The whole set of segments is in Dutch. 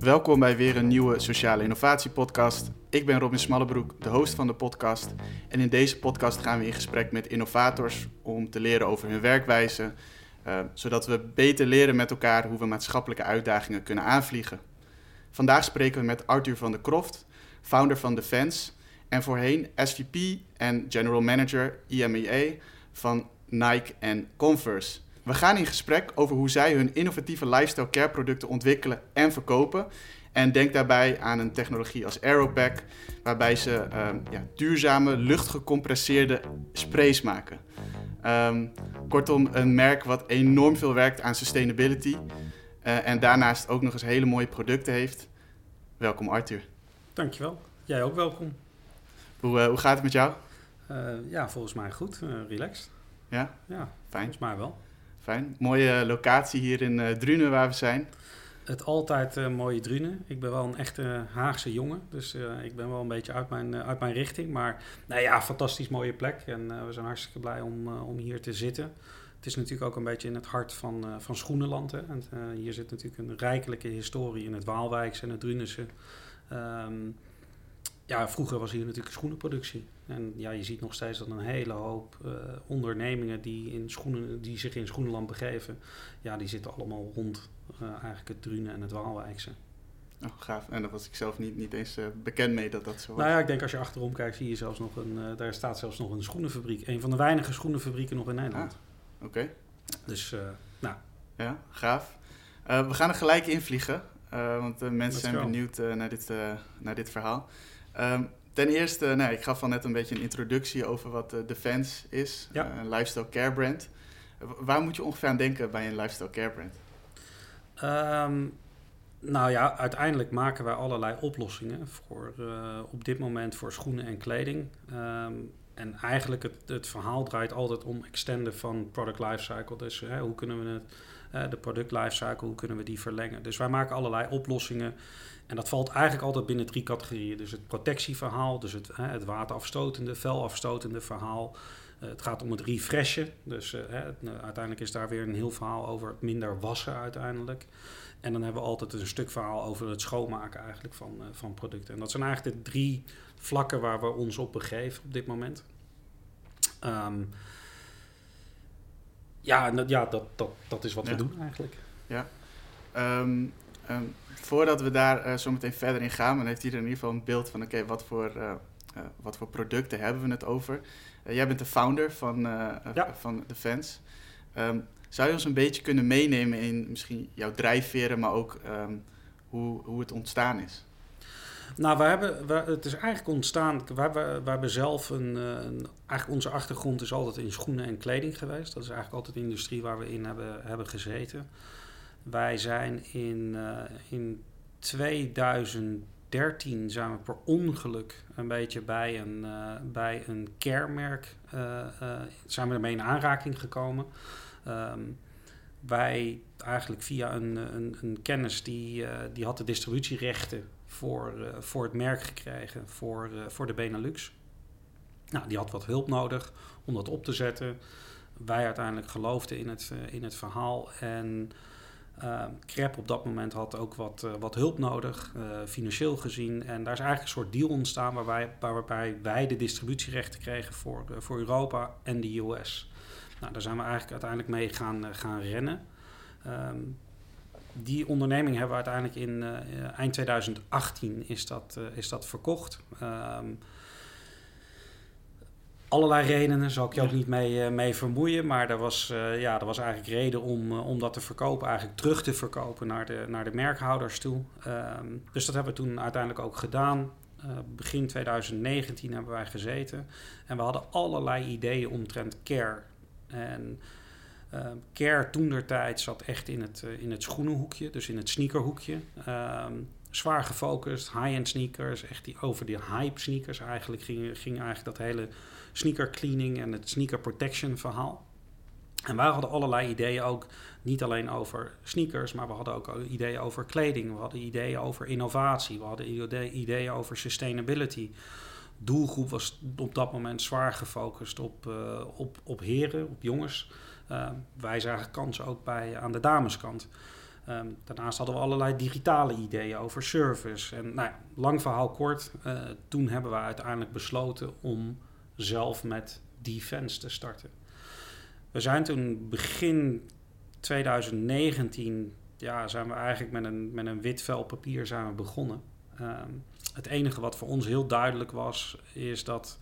Welkom bij weer een nieuwe Sociale Innovatie Podcast. Ik ben Robin Smallebroek, de host van de podcast. En in deze podcast gaan we in gesprek met innovators om te leren over hun werkwijze, uh, zodat we beter leren met elkaar hoe we maatschappelijke uitdagingen kunnen aanvliegen. Vandaag spreken we met Arthur van der Kroft, founder van Defense en voorheen SVP en General Manager IMEA van Nike en Converse. We gaan in gesprek over hoe zij hun innovatieve lifestyle care producten ontwikkelen en verkopen. En denk daarbij aan een technologie als Aeropack, waarbij ze ehm, ja, duurzame, luchtgecompresseerde sprays maken. Ehm, kortom, een merk wat enorm veel werkt aan sustainability. Uh, en daarnaast ook nog eens hele mooie producten heeft. Welkom Arthur. Dankjewel. Jij ook welkom. Hoe, uh, hoe gaat het met jou? Uh, ja, volgens mij goed. relaxed. Ja? Ja, fijn. Volgens mij wel. Fijn. Mooie locatie hier in uh, Drunen waar we zijn. Het altijd uh, mooie Drunen. Ik ben wel een echte Haagse jongen, dus uh, ik ben wel een beetje uit mijn, uit mijn richting. Maar nou ja, fantastisch mooie plek en we zijn hartstikke blij om, om hier te zitten. Het is natuurlijk ook een beetje in het hart van, van Schoenenland. Hè. En, hier zit natuurlijk een rijkelijke historie in het Waalwijkse en het Drunense. Um, ja, vroeger was hier natuurlijk schoenenproductie. En ja, je ziet nog steeds dat een hele hoop uh, ondernemingen die, in schoenen, die zich in Schoenenland begeven, ja, die zitten allemaal rond uh, eigenlijk het Drunen en het Waalwijkse. Oh, gaaf. En daar was ik zelf niet, niet eens uh, bekend mee dat dat zo was. Nou ja, ik denk als je achterom kijkt, zie je zelfs nog een, daar staat zelfs nog een schoenenfabriek. Een van de weinige schoenenfabrieken nog in Nederland. Ah, Oké. Okay. Dus, nou. Ja, gaaf. we gaan er gelijk invliegen, want de mensen zijn benieuwd naar, dit, naar dit verhaal. Um, ten eerste, nou, ik gaf al net een beetje een introductie over wat uh, Defense is, ja. een lifestyle care brand. waar moet je ongeveer aan denken bij een lifestyle care brand? Um, nou ja, uiteindelijk maken wij allerlei oplossingen voor uh, op dit moment voor schoenen en kleding. Um, en eigenlijk het, het verhaal draait altijd om extenden van product lifecycle. Dus hè, hoe kunnen we het, uh, de product lifecycle, hoe kunnen we die verlengen? Dus wij maken allerlei oplossingen. En dat valt eigenlijk altijd binnen drie categorieën. Dus het protectieverhaal, dus het, hè, het waterafstotende, velafstotende verhaal. Uh, het gaat om het refreshen. Dus uh, hè, het, uiteindelijk is daar weer een heel verhaal over het minder wassen uiteindelijk. En dan hebben we altijd een stuk verhaal over het schoonmaken eigenlijk van, uh, van producten. En dat zijn eigenlijk de drie vlakken waar we ons op begeven op dit moment. Um, ja, dat, ja dat, dat, dat is wat ja. we doen eigenlijk. Ja. Um, um, voordat we daar uh, zo meteen verder in gaan, dan heeft iedereen in ieder geval een beeld van: oké, okay, wat, voor, uh, uh, wat voor producten hebben we het over? jij bent de founder van, ja. van Defense. Um, zou je ons een beetje kunnen meenemen in misschien jouw drijfveren, maar ook hoe, hoe het ontstaan is? Nou, we hebben, we, het is eigenlijk ontstaan. We hebben, we hebben zelf een, een, Eigenlijk onze achtergrond is altijd in schoenen en kleding geweest. Dat is eigenlijk altijd de industrie waar we in hebben, hebben gezeten. Wij zijn in, uh, in 2013 zijn we per ongeluk een beetje bij een, uh, bij een uh, zijn we ermee in aanraking gekomen. Um, wij eigenlijk via een, een, een kennis die, die had de distributierechten voor, voor het merk gekregen voor, voor de Benelux. Nou, die had wat hulp nodig om dat op te zetten. Wij uiteindelijk geloofden in het, in het verhaal. En Crep op dat moment had ook wat, wat hulp nodig, financieel gezien. En daar is eigenlijk een soort deal ontstaan waarbij, waarbij wij de distributierechten kregen voor, voor Europa en de US. Nou, daar zijn we eigenlijk uiteindelijk mee gaan, gaan rennen. Um, die onderneming hebben we uiteindelijk in uh, eind 2018 is dat, uh, is dat verkocht. Um, allerlei redenen, zal ik je ook niet mee, uh, mee vermoeien. Maar er was, ja, er was eigenlijk reden om, om dat te verkopen, eigenlijk terug te verkopen naar de, naar de merkhouders toe. Um, dus dat hebben we toen uiteindelijk ook gedaan. begin 2019 hebben wij gezeten. En we hadden allerlei ideeën omtrent care. En Uh, care toen der tijd zat echt in het, uh, in het schoenenhoekje, dus in het sneakerhoekje. Um, zwaar gefocust, high-end sneakers, echt die, over die hype sneakers eigenlijk ging, ging eigenlijk dat hele sneaker cleaning en het sneaker protection verhaal. En wij hadden allerlei ideeën ook, niet alleen over sneakers, maar we hadden ook ideeën over kleding, we hadden ideeën over innovatie, we hadden ideeën over sustainability. Doelgroep was op dat moment zwaar gefocust op, uh, op, op heren, op jongens. Uh, wij zagen kansen ook bij, aan de dameskant. Ehm, daarnaast hadden we allerlei digitale ideeën over service. En nou lang verhaal kort, toen hebben we uiteindelijk besloten om zelf met Defense te starten. We zijn toen begin 2019, ja, zijn we eigenlijk met een, met een wit vel papier zijn we begonnen. Ehm, het enige wat voor ons heel duidelijk was, is dat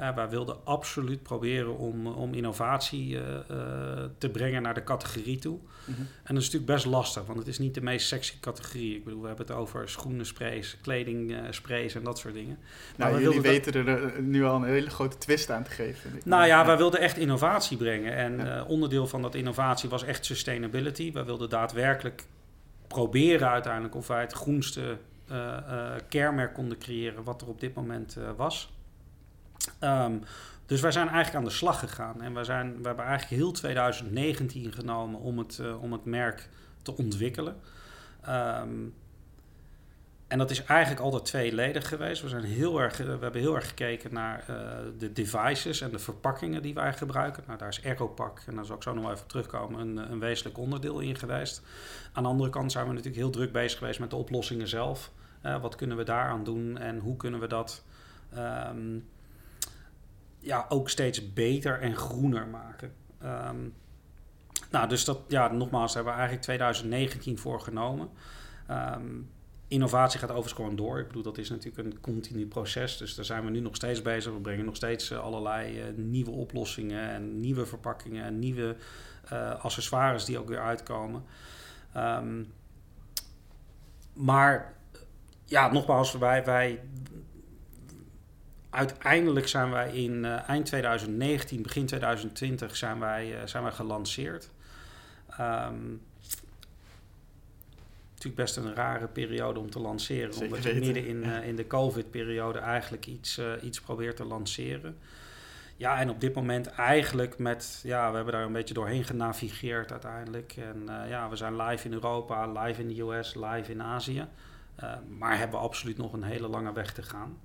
uh, wij wilden absoluut proberen om, om innovatie uh, uh, te brengen naar de categorie toe. Mm -hmm. En dat is natuurlijk best lastig, want het is niet de meest sexy categorie. Ik bedoel, we hebben het over schoenensprays, kledingsprays en dat soort dingen. Nou, jullie weten er nu al een hele grote twist aan te geven. Nou ja, wij wilden echt innovatie brengen. En ja. onderdeel van dat innovatie was echt sustainability. Wij wilden daadwerkelijk proberen uiteindelijk of wij het groenste keermerk konden creëren wat er op dit moment was. Um, dus wij zijn eigenlijk aan de slag gegaan. En we, zijn, we hebben eigenlijk heel 2019 genomen om het, uh, om het merk te ontwikkelen. Um, en dat is eigenlijk altijd tweeledig geweest. We, zijn heel erg, we hebben heel erg gekeken naar uh, de devices en de verpakkingen die wij gebruiken. Nou, daar is Aeropack, en daar zal ik zo nog wel even terugkomen, een, een wezenlijk onderdeel in geweest. Aan de andere kant zijn we natuurlijk heel druk bezig geweest met de oplossingen zelf. Wat kunnen we daaraan doen en hoe kunnen we dat... Um, ja, ook steeds beter en groener maken. Um, nou, dus dat, ja, nogmaals, hebben we eigenlijk 2019 voorgenomen. Um, innovatie gaat overigens gewoon door. Ik bedoel, dat is natuurlijk een continu proces. Dus daar zijn we nu nog steeds bezig. We brengen nog steeds uh, allerlei uh, nieuwe oplossingen en nieuwe verpakkingen en nieuwe uh, accessoires die ook weer uitkomen. Um, maar ja, nogmaals, wij, wij, uiteindelijk zijn wij in uh, eind 2019, begin 2020 zijn wij, uh, zijn wij gelanceerd. Um, natuurlijk best een rare periode om te lanceren. Zeker omdat je midden in, uh, in de COVID-periode eigenlijk iets, iets probeert te lanceren. Ja, en op dit moment eigenlijk met... Ja, we hebben daar een beetje doorheen genavigeerd uiteindelijk. En ja, we zijn live in Europa, live in de US, live in Azië. maar hebben we absoluut nog een hele lange weg te gaan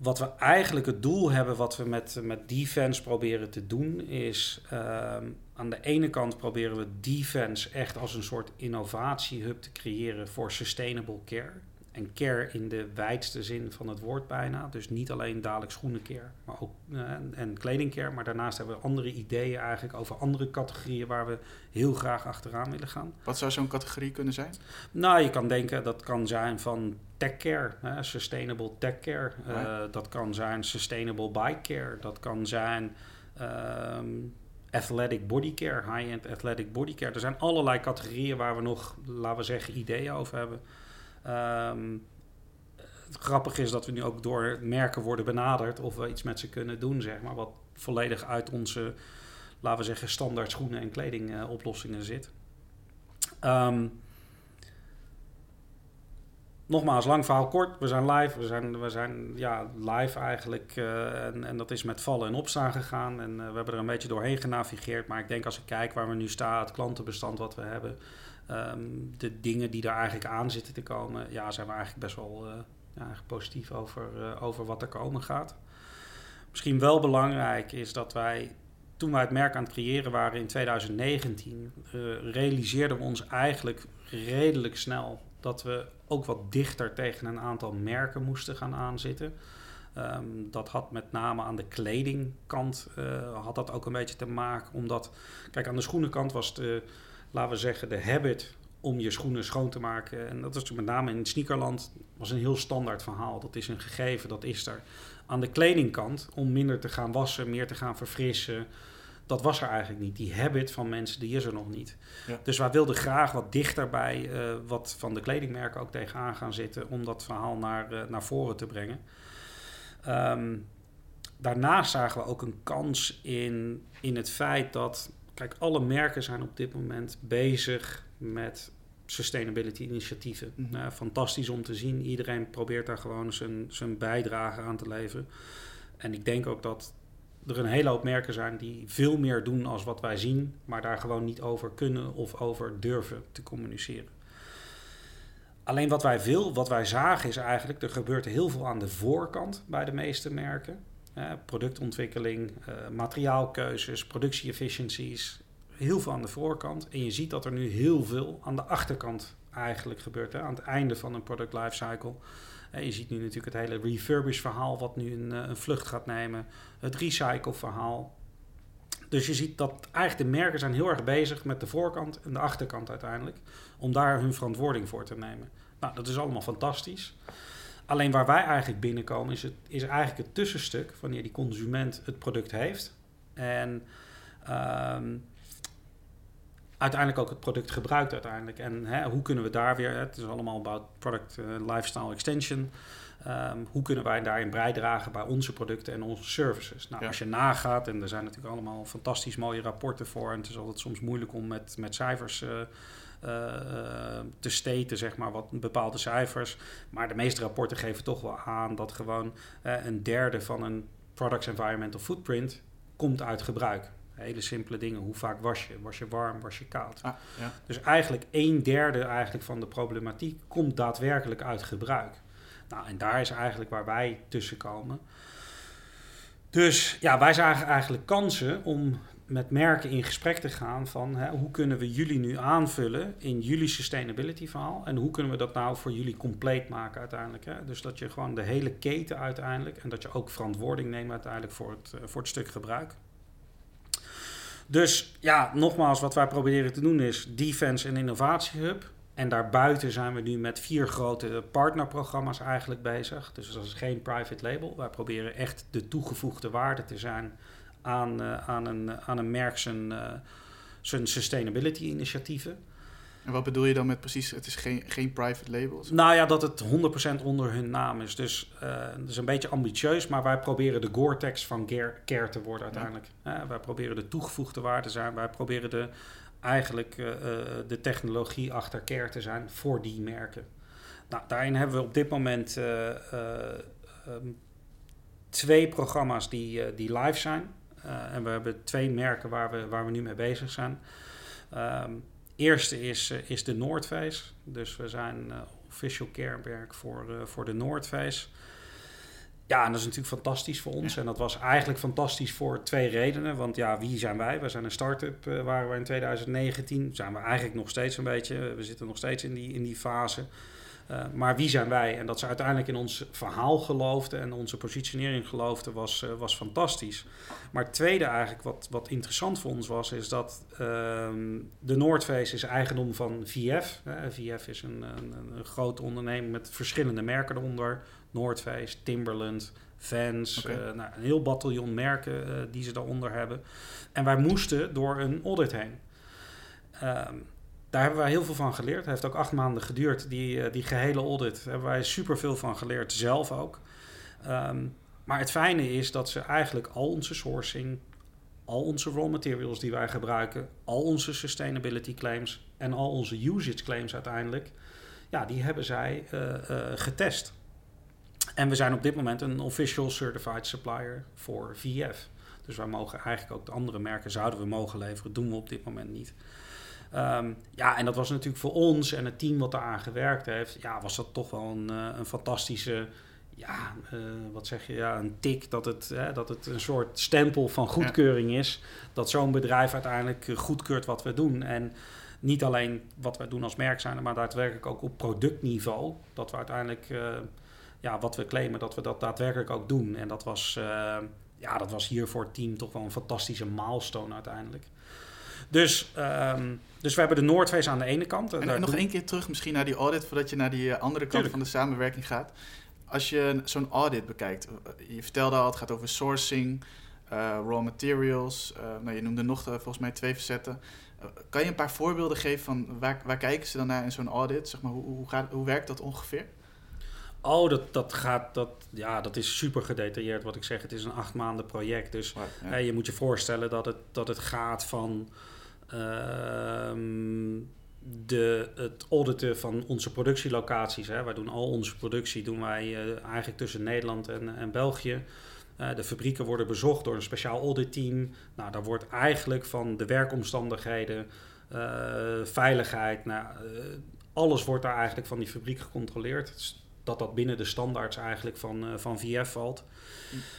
wat we eigenlijk het doel hebben, wat we met, met defense proberen te doen, is uh, aan de ene kant proberen we defense echt als een soort innovatiehub te creëren voor sustainable care. En care in de wijdste zin van het woord bijna. Dus niet alleen dadelijk schoenencare, maar ook uh, en kledingcare. Maar daarnaast hebben we andere ideeën eigenlijk over andere categorieën waar we heel graag achteraan willen gaan. Wat zou zo'n categorie kunnen zijn? Nou, je kan denken dat kan zijn van tech care, hè, sustainable tech care. Uh, Ja. dat kan zijn sustainable bike care. Dat kan zijn um, athletic body care, high-end athletic body care. Er zijn allerlei categorieën waar we nog, laten we zeggen, ideeën over hebben. Um, het grappige is dat we nu ook door merken worden benaderd of we iets met ze kunnen doen, zeg maar, wat volledig uit onze, laten we zeggen, standaard schoenen en kledingoplossingen uh, zit. Um, nogmaals, lang verhaal kort. We zijn live. We zijn, we zijn ja, live eigenlijk. Uh, en, en dat is met vallen en opstaan gegaan. En uh, we hebben er een beetje doorheen genavigeerd. Maar ik denk als ik kijk waar we nu staan, het klantenbestand wat we hebben. Um, de dingen die er eigenlijk aan zitten te komen. Ja, zijn we eigenlijk best wel uh, ja, positief over, over wat er komen gaat. Misschien wel belangrijk is dat wij toen wij het merk aan het creëren waren in 2019, uh, realiseerden we ons eigenlijk redelijk snel dat we ook wat dichter tegen een aantal merken moesten gaan aanzitten. Um, dat had met name aan de kledingkant had dat ook een beetje te maken. Omdat, kijk, aan de schoenenkant was de, laten we zeggen, de habit om je schoenen schoon te maken. En dat is met name in het sneakerland was een heel standaard verhaal. Dat is een gegeven, dat is er. Aan de kledingkant, om minder te gaan wassen, meer te gaan verfrissen dat was er eigenlijk niet. Die habit van mensen, die is er nog niet. Ja. Dus wij wilden graag wat dichter bij uh, wat van de kledingmerken ook tegenaan gaan zitten... om dat verhaal naar, uh, naar voren te brengen. Um, daarnaast zagen we ook een kans in, in het feit dat... Kijk, alle merken zijn op dit moment bezig met sustainability initiatieven. Mm -hmm. uh, fantastisch om te zien. Iedereen probeert daar gewoon zijn, zijn bijdrage aan te leveren. En ik denk ook dat er een hele hoop merken zijn die veel meer doen als wat wij zien, maar daar gewoon niet over kunnen of over durven te communiceren. Alleen wat wij veel, wat wij zagen is eigenlijk, er gebeurt heel veel aan de voorkant bij de meeste merken. Eh, productontwikkeling, uh, materiaalkeuzes, productie-efficiencies. heel veel aan de voorkant. En je ziet dat er nu heel veel aan de achterkant eigenlijk gebeurt. Hè? Aan het einde van een product lifecycle. En je ziet nu natuurlijk het hele refurbish verhaal wat nu een, een vlucht gaat nemen. Het recycle verhaal. Dus je ziet dat eigenlijk de merken zijn heel erg bezig met de voorkant en de achterkant uiteindelijk. Om daar hun verantwoording voor te nemen. Nou, dat is allemaal fantastisch. Alleen waar wij eigenlijk binnenkomen is, het, is eigenlijk het tussenstuk wanneer die consument het product heeft. En ehm, uiteindelijk ook het product gebruikt uiteindelijk. En hè, hoe kunnen we daar weer, het is allemaal about product uh, lifestyle extension. Um, hoe kunnen wij daarin bijdragen bij onze producten en onze services? Nou, ja. als je nagaat, en er zijn natuurlijk allemaal fantastisch mooie rapporten voor, en het is altijd soms moeilijk om met, met cijfers uh, te steten, zeg maar, wat bepaalde cijfers. Maar de meeste rapporten geven toch wel aan dat gewoon een derde van een products environmental footprint komt uit gebruik. Hele simpele dingen. Hoe vaak was je? Was je warm? Was je koud? Ah, ja. Dus eigenlijk een derde eigenlijk van de problematiek komt daadwerkelijk uit gebruik. Nou, en daar is eigenlijk waar wij tussen komen. Dus ja, wij zagen eigenlijk kansen om met merken in gesprek te gaan van hè, hoe kunnen we jullie nu aanvullen in jullie sustainability verhaal en hoe kunnen we dat nou voor jullie compleet maken uiteindelijk. Hè? Dus dat je gewoon de hele keten uiteindelijk en dat je ook verantwoording neemt uiteindelijk voor het, uh, voor het stuk gebruik. Dus ja, nogmaals, wat wij proberen te doen is Defense en Innovatiehub. En daarbuiten zijn we nu met vier grote partnerprogramma's eigenlijk bezig. Dus dat is geen private label. Wij proberen echt de toegevoegde waarde te zijn aan, uh, aan, een, aan een merk zijn, uh, zijn sustainability initiatieven. En wat bedoel je dan met precies, het is geen, geen private labels? Nou ja, dat het 100% onder hun naam is. Dus uh, dat is een beetje ambitieus, maar wij proberen de Gore-Tex van Care te worden uiteindelijk. Ja. wij proberen de toegevoegde waarde te zijn. Wij proberen de, eigenlijk uh, de technologie achter Care te zijn voor die merken. Nou, daarin hebben we op dit moment um, twee programma's die, die live zijn. En we hebben twee merken waar we, waar we nu mee bezig zijn. Um, eerste is, uh, is de Noordface. Dus we zijn uh, official carewerk voor, uh, voor de Noordface. Ja, en dat is natuurlijk fantastisch voor ons. Ja. En dat was eigenlijk fantastisch voor twee redenen. Want ja, wie zijn wij? We zijn een start-up, waren we in 2019. Zijn we eigenlijk nog steeds een beetje. We zitten nog steeds in die, in die fase. Uh, maar wie zijn wij? En dat ze uiteindelijk in ons verhaal geloofden en onze positionering geloofden, was, uh, was fantastisch. Maar het tweede eigenlijk, wat, wat interessant voor ons was, is dat uh, de Noordface is eigendom van VF. VF is een, een, een grote onderneming met verschillende merken eronder. Noordface, Timberland, Vans, okay. nou, een heel bataljon merken die ze daaronder hebben. En wij moesten door een audit heen. Ehm, daar hebben wij heel veel van geleerd. Het heeft ook acht maanden geduurd, die, die gehele audit. Daar hebben wij super veel van geleerd, zelf ook. Um, maar het fijne is dat ze eigenlijk al onze sourcing, al onze raw materials die wij gebruiken, al onze sustainability claims en al onze usage claims uiteindelijk, ja, die hebben zij uh, uh, getest. En we zijn op dit moment een official certified supplier voor VF. Dus wij mogen eigenlijk ook de andere merken zouden we mogen leveren, doen we op dit moment niet. Um, ja, en dat was natuurlijk voor ons en het team wat daaraan gewerkt heeft, ja, was dat toch wel een, een fantastische, ja, uh, wat zeg je, ja, een tik dat het, hè, dat het een soort stempel van goedkeuring ja. is. Dat zo'n bedrijf uiteindelijk goedkeurt wat we doen. En niet alleen wat we doen als merk zijn, maar daadwerkelijk ook op productniveau. Dat we uiteindelijk, uh, ja, wat we claimen, dat we dat daadwerkelijk ook doen. En dat was, uh, ja, dat was hier voor het team toch wel een fantastische milestone uiteindelijk. Dus, um, dus we hebben de Noordface aan de ene kant. En, en nog één keer terug misschien naar die audit, voordat je naar die andere kant Tuurlijk. van de samenwerking gaat. Als je zo'n audit bekijkt, je vertelde al, het gaat over sourcing, uh, raw materials. Uh, nou, je noemde nog uh, volgens mij twee facetten. kan je een paar voorbeelden geven van waar, waar kijken ze dan naar in zo'n audit? Zeg maar, hoe, hoe, gaat, hoe werkt dat ongeveer? Oh, dat, dat gaat, dat, ja, dat is super gedetailleerd wat ik zeg. Het is een acht maanden project. Dus ja, je moet je voorstellen dat het, dat het gaat van de, het auditen van onze productielocaties. Hè. Wij doen al onze productie doen wij uh, eigenlijk tussen Nederland en, en België. Uh, de fabrieken worden bezocht door een speciaal auditteam. Nou, daar wordt eigenlijk van de werkomstandigheden, uh, veiligheid, nou, alles wordt daar eigenlijk van die fabriek gecontroleerd. Dat dat binnen de standaards eigenlijk van, uh, van VF valt.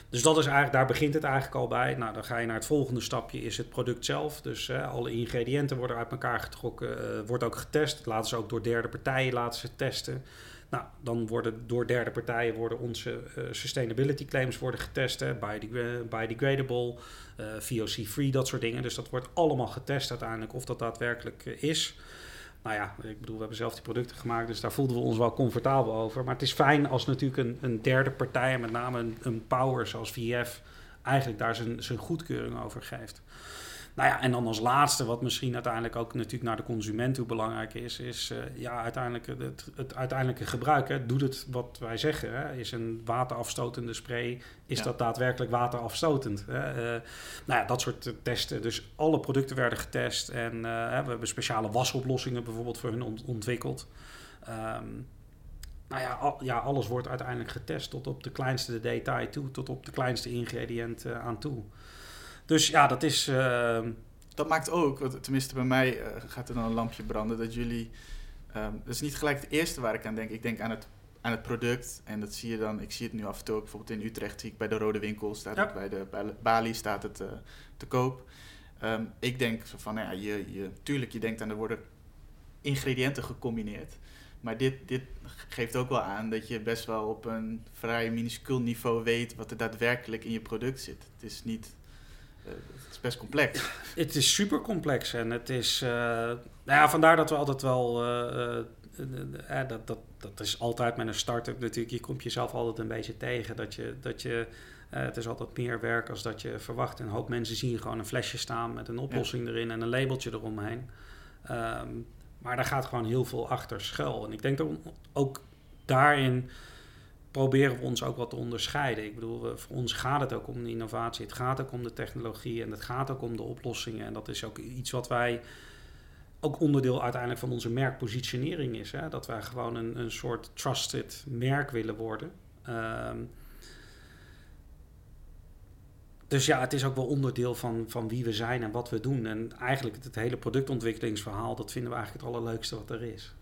Dus dat is eigenlijk, daar begint het eigenlijk al bij. Nou, dan ga je naar het volgende stapje, is het product zelf. Dus alle ingrediënten worden uit elkaar getrokken, wordt ook getest. Laten ze ook door derde partijen laten ze testen. Nou, dan worden door derde partijen worden onze uh, sustainability claims worden getest. Hè, biodegradable, VOC-free, dat soort dingen. Dus dat wordt allemaal getest uiteindelijk of dat daadwerkelijk is. Nou ja, ik bedoel, we hebben zelf die producten gemaakt, dus daar voelden we ons wel comfortabel over. Maar het is fijn als natuurlijk een, een derde partij, met name een, een power zoals VF, eigenlijk daar zijn, zijn goedkeuring over geeft. Nou ja, en dan als laatste, wat misschien uiteindelijk ook natuurlijk naar de consument toe belangrijk is, is uh, ja, uiteindelijk het, het uiteindelijke gebruik. Hè. Doet het wat wij zeggen? Hè. Is een waterafstotende spray, is dat daadwerkelijk waterafstotend? Hè? Uh, nou ja, dat soort testen. Dus alle producten werden getest en uh, we hebben speciale wasoplossingen bijvoorbeeld voor hun ontwikkeld. Um, nou ja, al, ja, alles wordt uiteindelijk getest tot op de kleinste detail toe, tot op de kleinste ingrediënt aan toe. Dus ja, dat is. Uh... Dat maakt ook, tenminste bij mij uh, gaat er dan een lampje branden, dat jullie. Um, dat is niet gelijk het eerste waar ik aan denk. Ik denk aan het, aan het product. En dat zie je dan, ik zie het nu af en toe ook bijvoorbeeld in Utrecht, zie ik bij de Rode Winkel, staat ja. het bij de bij Bali staat het uh, te koop. Um, ik denk van, nou ja, je, je, tuurlijk, je denkt aan er worden ingrediënten gecombineerd. Maar dit, dit geeft ook wel aan dat je best wel op een vrij minuscuul niveau weet wat er daadwerkelijk in je product zit. Het is niet het is best complex. Het is super complex en het is. Uh, nou ja, vandaar dat we altijd wel. Uh, dat, dat, dat is altijd met een start-up natuurlijk. Je komt jezelf altijd een beetje tegen. Dat je. Dat je het is altijd meer werk als dat je verwacht. En een hoop mensen zien gewoon een flesje staan met een oplossing ja. erin en een labeltje eromheen. Um, maar daar gaat gewoon heel veel achter schuil. En ik denk dat ook daarin proberen we ons ook wat te onderscheiden. Ik bedoel, voor ons gaat het ook om de innovatie, het gaat ook om de technologie en het gaat ook om de oplossingen. En dat is ook iets wat wij ook onderdeel uiteindelijk van onze merkpositionering is. Hè? Dat wij gewoon een, een soort trusted merk willen worden. Um, dus ja, het is ook wel onderdeel van, van wie we zijn en wat we doen. En eigenlijk het hele productontwikkelingsverhaal, dat vinden we eigenlijk het allerleukste wat er is.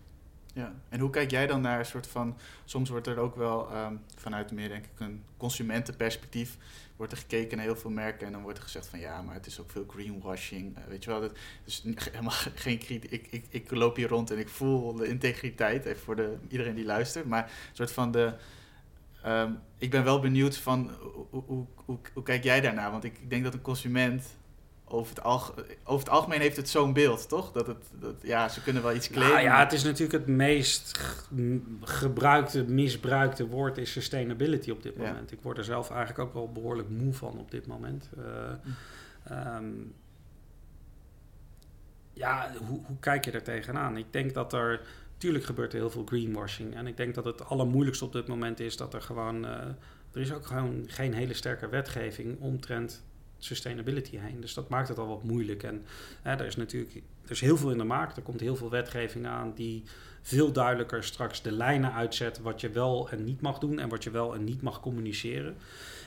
Ja, en hoe kijk jij dan naar een soort van... Soms wordt er ook wel um, vanuit meer denk ik een consumentenperspectief... wordt er gekeken naar heel veel merken en dan wordt er gezegd van... ja, maar het is ook veel greenwashing, uh, weet je wel. Dat, dus helemaal geen kritiek. Ik, ik, loop hier rond en ik voel de integriteit, even voor de, iedereen die luistert. Maar een soort van de... Um, ik ben wel benieuwd van hoe, hoe, hoe, kijk jij daarnaar? Want ik denk dat een consument over het, alg over het algemeen heeft het zo'n beeld, toch? Dat het, dat, ja, ze kunnen wel iets claimen. Nou ja, het is natuurlijk het meest gebruikte, misbruikte woord is sustainability op dit moment. Ja. Ik word er zelf eigenlijk ook wel behoorlijk moe van op dit moment. Uh, um, ja, hoe, hoe kijk je er tegenaan? Ik denk dat er... Tuurlijk gebeurt er heel veel greenwashing. En ik denk dat het allermoeilijkste op dit moment is dat er gewoon... Uh, er is ook gewoon geen hele sterke wetgeving omtrent sustainability heen. Dus dat maakt het al wat moeilijk. En hè, er is natuurlijk er is heel veel in de markt. Er komt heel veel wetgeving aan die veel duidelijker straks de lijnen uitzet wat je wel en niet mag doen en wat je wel en niet mag communiceren.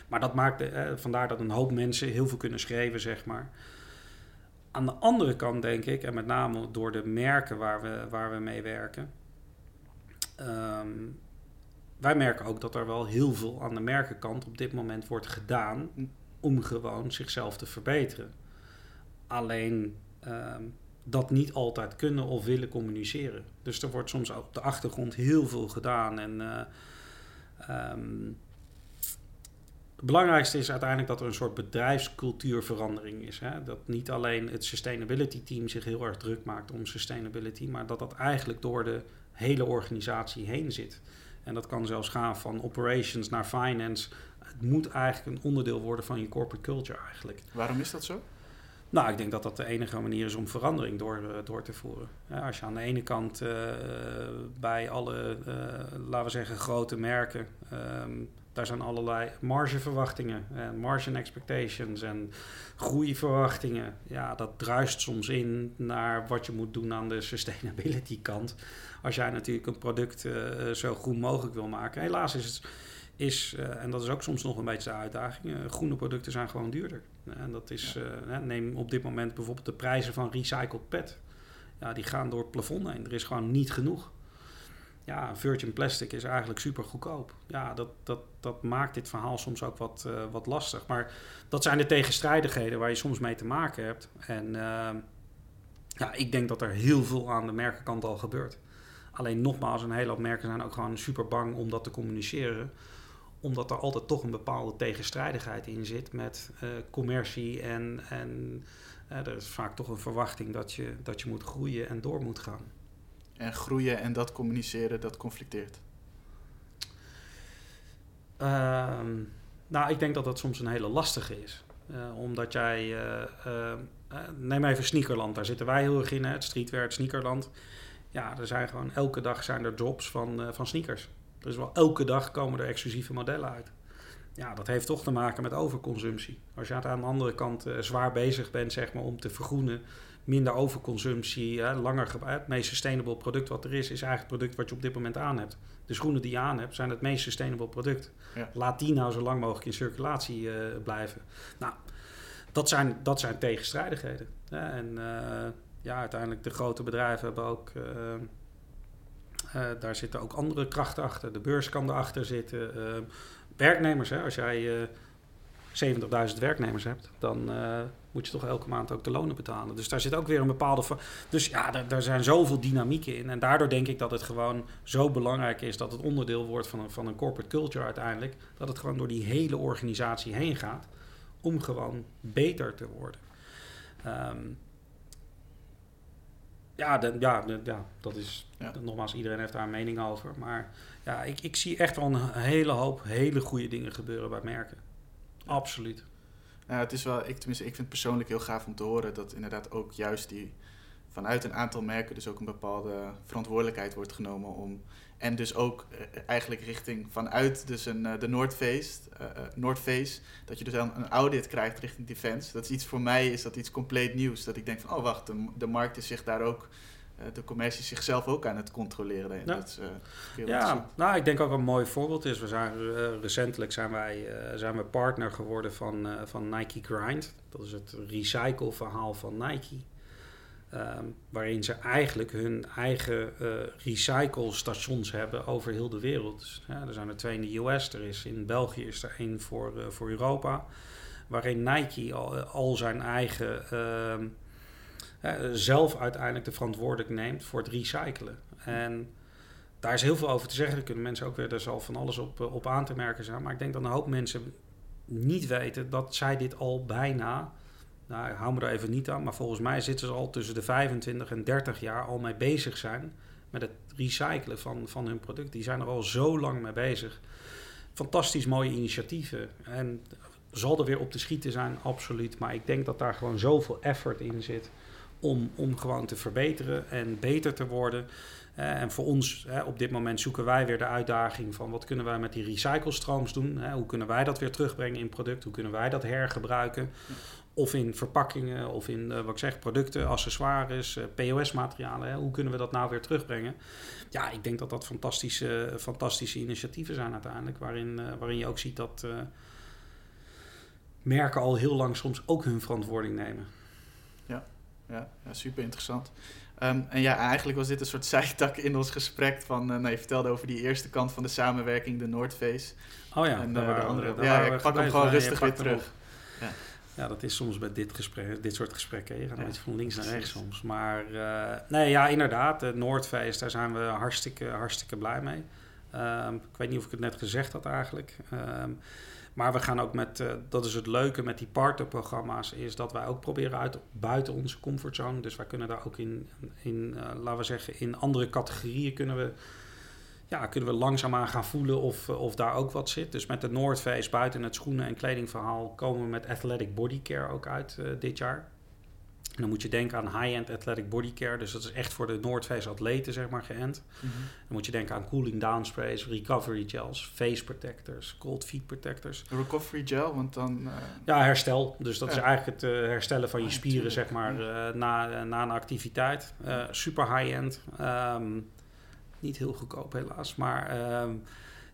Maar dat maakt, eh, vandaar dat een hoop mensen heel veel kunnen schrijven, zeg maar. Aan de andere kant denk ik, en met name door de merken waar we, waar we mee werken, um, wij merken ook dat er wel heel veel aan de merkenkant op dit moment wordt gedaan om gewoon zichzelf te verbeteren. Alleen um, dat niet altijd kunnen of willen communiceren. Dus er wordt soms op de achtergrond heel veel gedaan. En uh, het belangrijkste is uiteindelijk dat er een soort bedrijfscultuurverandering is. Hè? Dat niet alleen het sustainability team zich heel erg druk maakt om sustainability, maar dat dat eigenlijk door de hele organisatie heen zit. En dat kan zelfs gaan van operations naar finance het moet eigenlijk een onderdeel worden van je corporate culture eigenlijk. Waarom is dat zo? Nou, ik denk dat dat de enige manier is om verandering door, uh, door te voeren. Als je aan de ene kant uh, bij alle, uh, laten we zeggen, grote merken, um, daar zijn allerlei margeverwachtingen, margin expectations en groeiverwachtingen. Ja, dat druist soms in naar wat je moet doen aan de sustainability kant. Als jij natuurlijk een product zo groen mogelijk wil maken. Helaas is het is, uh, en dat is ook soms nog een beetje de uitdaging, uh, groene producten zijn gewoon duurder. En dat is, neem op dit moment bijvoorbeeld de prijzen van recycled PET. Ja, die gaan door het plafond heen. Er is gewoon niet genoeg. Ja, virgin plastic is eigenlijk super goedkoop. Ja, dat, dat, dat maakt dit verhaal soms ook wat, uh, wat lastig. Maar dat zijn de tegenstrijdigheden waar je soms mee te maken hebt. En uh, ja, ik denk dat er heel veel aan de merkenkant al gebeurt. Alleen nogmaals, een hele hoop merken zijn ook gewoon super bang om dat te communiceren. Omdat er altijd toch een bepaalde tegenstrijdigheid in zit met uh, commercie. En, en er is vaak toch een verwachting dat je, dat je moet groeien en door moet gaan. En groeien en dat communiceren, dat conflicteert? Ehm, nou, ik denk dat dat soms een hele lastige is. Uh, omdat jij... Uh, neem even Sneakerland, daar zitten wij heel erg in, hè, het streetwear, het sneakerland. Ja, er zijn gewoon elke dag zijn er drops van, van sneakers. Dus wel elke dag komen er exclusieve modellen uit. Ja, dat heeft toch te maken met overconsumptie. Als je aan de andere kant zwaar bezig bent zeg maar, om te vergroenen minder overconsumptie, hè, langer Het meest sustainable product wat er is, is eigenlijk het product wat je op dit moment aan hebt. De schoenen die je aan hebt, zijn het meest sustainable product. Ja. Laat die nou zo lang mogelijk in circulatie uh, blijven. Nou, dat zijn, dat zijn tegenstrijdigheden. En uh, ja, uiteindelijk de grote bedrijven hebben ook... Uh, daar zitten ook andere krachten achter. De beurs kan erachter zitten. werknemers, hè, als jij 70.000 werknemers hebt, dan uh, moet je toch elke maand ook de lonen betalen. Dus daar zit ook weer een bepaalde. Dus ja, daar, daar, zijn zoveel dynamieken in. En daardoor denk ik dat het gewoon zo belangrijk is dat het onderdeel wordt van een, van een corporate culture uiteindelijk. Dat het gewoon door die hele organisatie heen gaat om gewoon beter te worden. Um, ja, de, ja, de, ja, dat is. Ja. Nogmaals, iedereen heeft daar een mening over. Maar ja, ik, ik zie echt wel een hele hoop hele goede dingen gebeuren bij merken. Absoluut. Nou, het is wel, ik, tenminste, ik vind het persoonlijk heel gaaf om te horen dat inderdaad ook juist die vanuit een aantal merken dus ook een bepaalde verantwoordelijkheid wordt genomen om. En dus ook eh, eigenlijk richting vanuit dus een, uh, de Noordface, uh, dat je dus een, een audit krijgt richting defense. Dat is iets voor mij, is dat iets compleet nieuws. Dat ik denk van, oh wacht, de, markt is zich daar ook eh, de commercie zichzelf ook aan het controleren. Ja, dat is, uh, ja nou, ik denk ook een mooi voorbeeld is. We zijn, uh, recentelijk zijn wij zijn we partner geworden van, van Nike Grind. Dat is het recycle verhaal van Nike. Um, waarin ze eigenlijk hun eigen recycle stations hebben over heel de wereld. Dus, ja, er zijn er twee in de US, er is in België is er één voor, voor Europa. Waarin Nike al, al zijn eigen ehm, zelf uiteindelijk de verantwoordelijk neemt voor het recyclen. En daar is heel veel over te zeggen. Daar kunnen mensen ook weer, er zal van alles op, eh, op aan te merken zijn. Maar ik denk dat een hoop mensen niet weten dat zij dit al bijna, nou ik hou me er even niet aan, maar volgens mij zitten ze al tussen de 25 en 30 jaar al mee bezig zijn met het recyclen van, van hun product. Die zijn er al zo lang mee bezig. Fantastisch mooie initiatieven. En zal er weer op te schieten zijn, absoluut. Maar ik denk dat daar gewoon zoveel effort in zit om, om gewoon te verbeteren en beter te worden. Uh, en voor ons op dit moment zoeken wij weer de uitdaging van wat kunnen wij met die recyclestrooms doen? Hoe kunnen wij dat weer terugbrengen in product? Hoe kunnen wij dat hergebruiken? Of in verpakkingen, of in uh, wat ik zeg, producten, accessoires, uh, POS-materialen. Hoe kunnen we dat nou weer terugbrengen? Ja, ik denk dat dat fantastische, fantastische initiatieven zijn uiteindelijk. Waarin, waarin je ook ziet dat merken al heel lang soms ook hun verantwoording nemen ja, ja super interessant. Ehm, en ja, eigenlijk was dit een soort zijtak in ons gesprek van, uh, nou, je vertelde over die eerste kant van de samenwerking, de Noordface. Oh ja, en, uh, de andere. ja, ik pak hem gewoon rustig weer terug. Ja. ja, dat is soms bij dit, gesprek, dit soort gesprekken. Je gaat een beetje van links naar rechts soms. Maar uh, nee, ja, inderdaad, de Noordface, daar zijn we hartstikke, hartstikke blij mee. Um, ik weet niet of ik het net gezegd had eigenlijk. Um, maar we gaan ook met, uh, dat is het leuke met die partnerprogramma's, is dat wij ook proberen uit buiten onze comfortzone. Dus wij kunnen daar ook in, in uh, laten we zeggen, in andere categorieën kunnen we, ja, kunnen we langzaamaan gaan voelen of, of daar ook wat zit. Dus met de Noordface buiten het schoenen- en kledingverhaal komen we met athletic bodycare ook uit dit jaar. En dan moet je denken aan high-end athletic body care. Dus dat is echt voor de Noordface atleten, zeg maar, geënt. Mm -hmm. Dan moet je denken aan cooling down sprays, recovery gels, face protectors, cold feet protectors. Recovery gel, want dan... Uh... Ja, herstel. Dus dat ja. is eigenlijk het uh, herstellen van je ah, spieren, zeg maar, uh, na, na een activiteit. super high-end. Um, niet heel goedkoop helaas, maar... Um,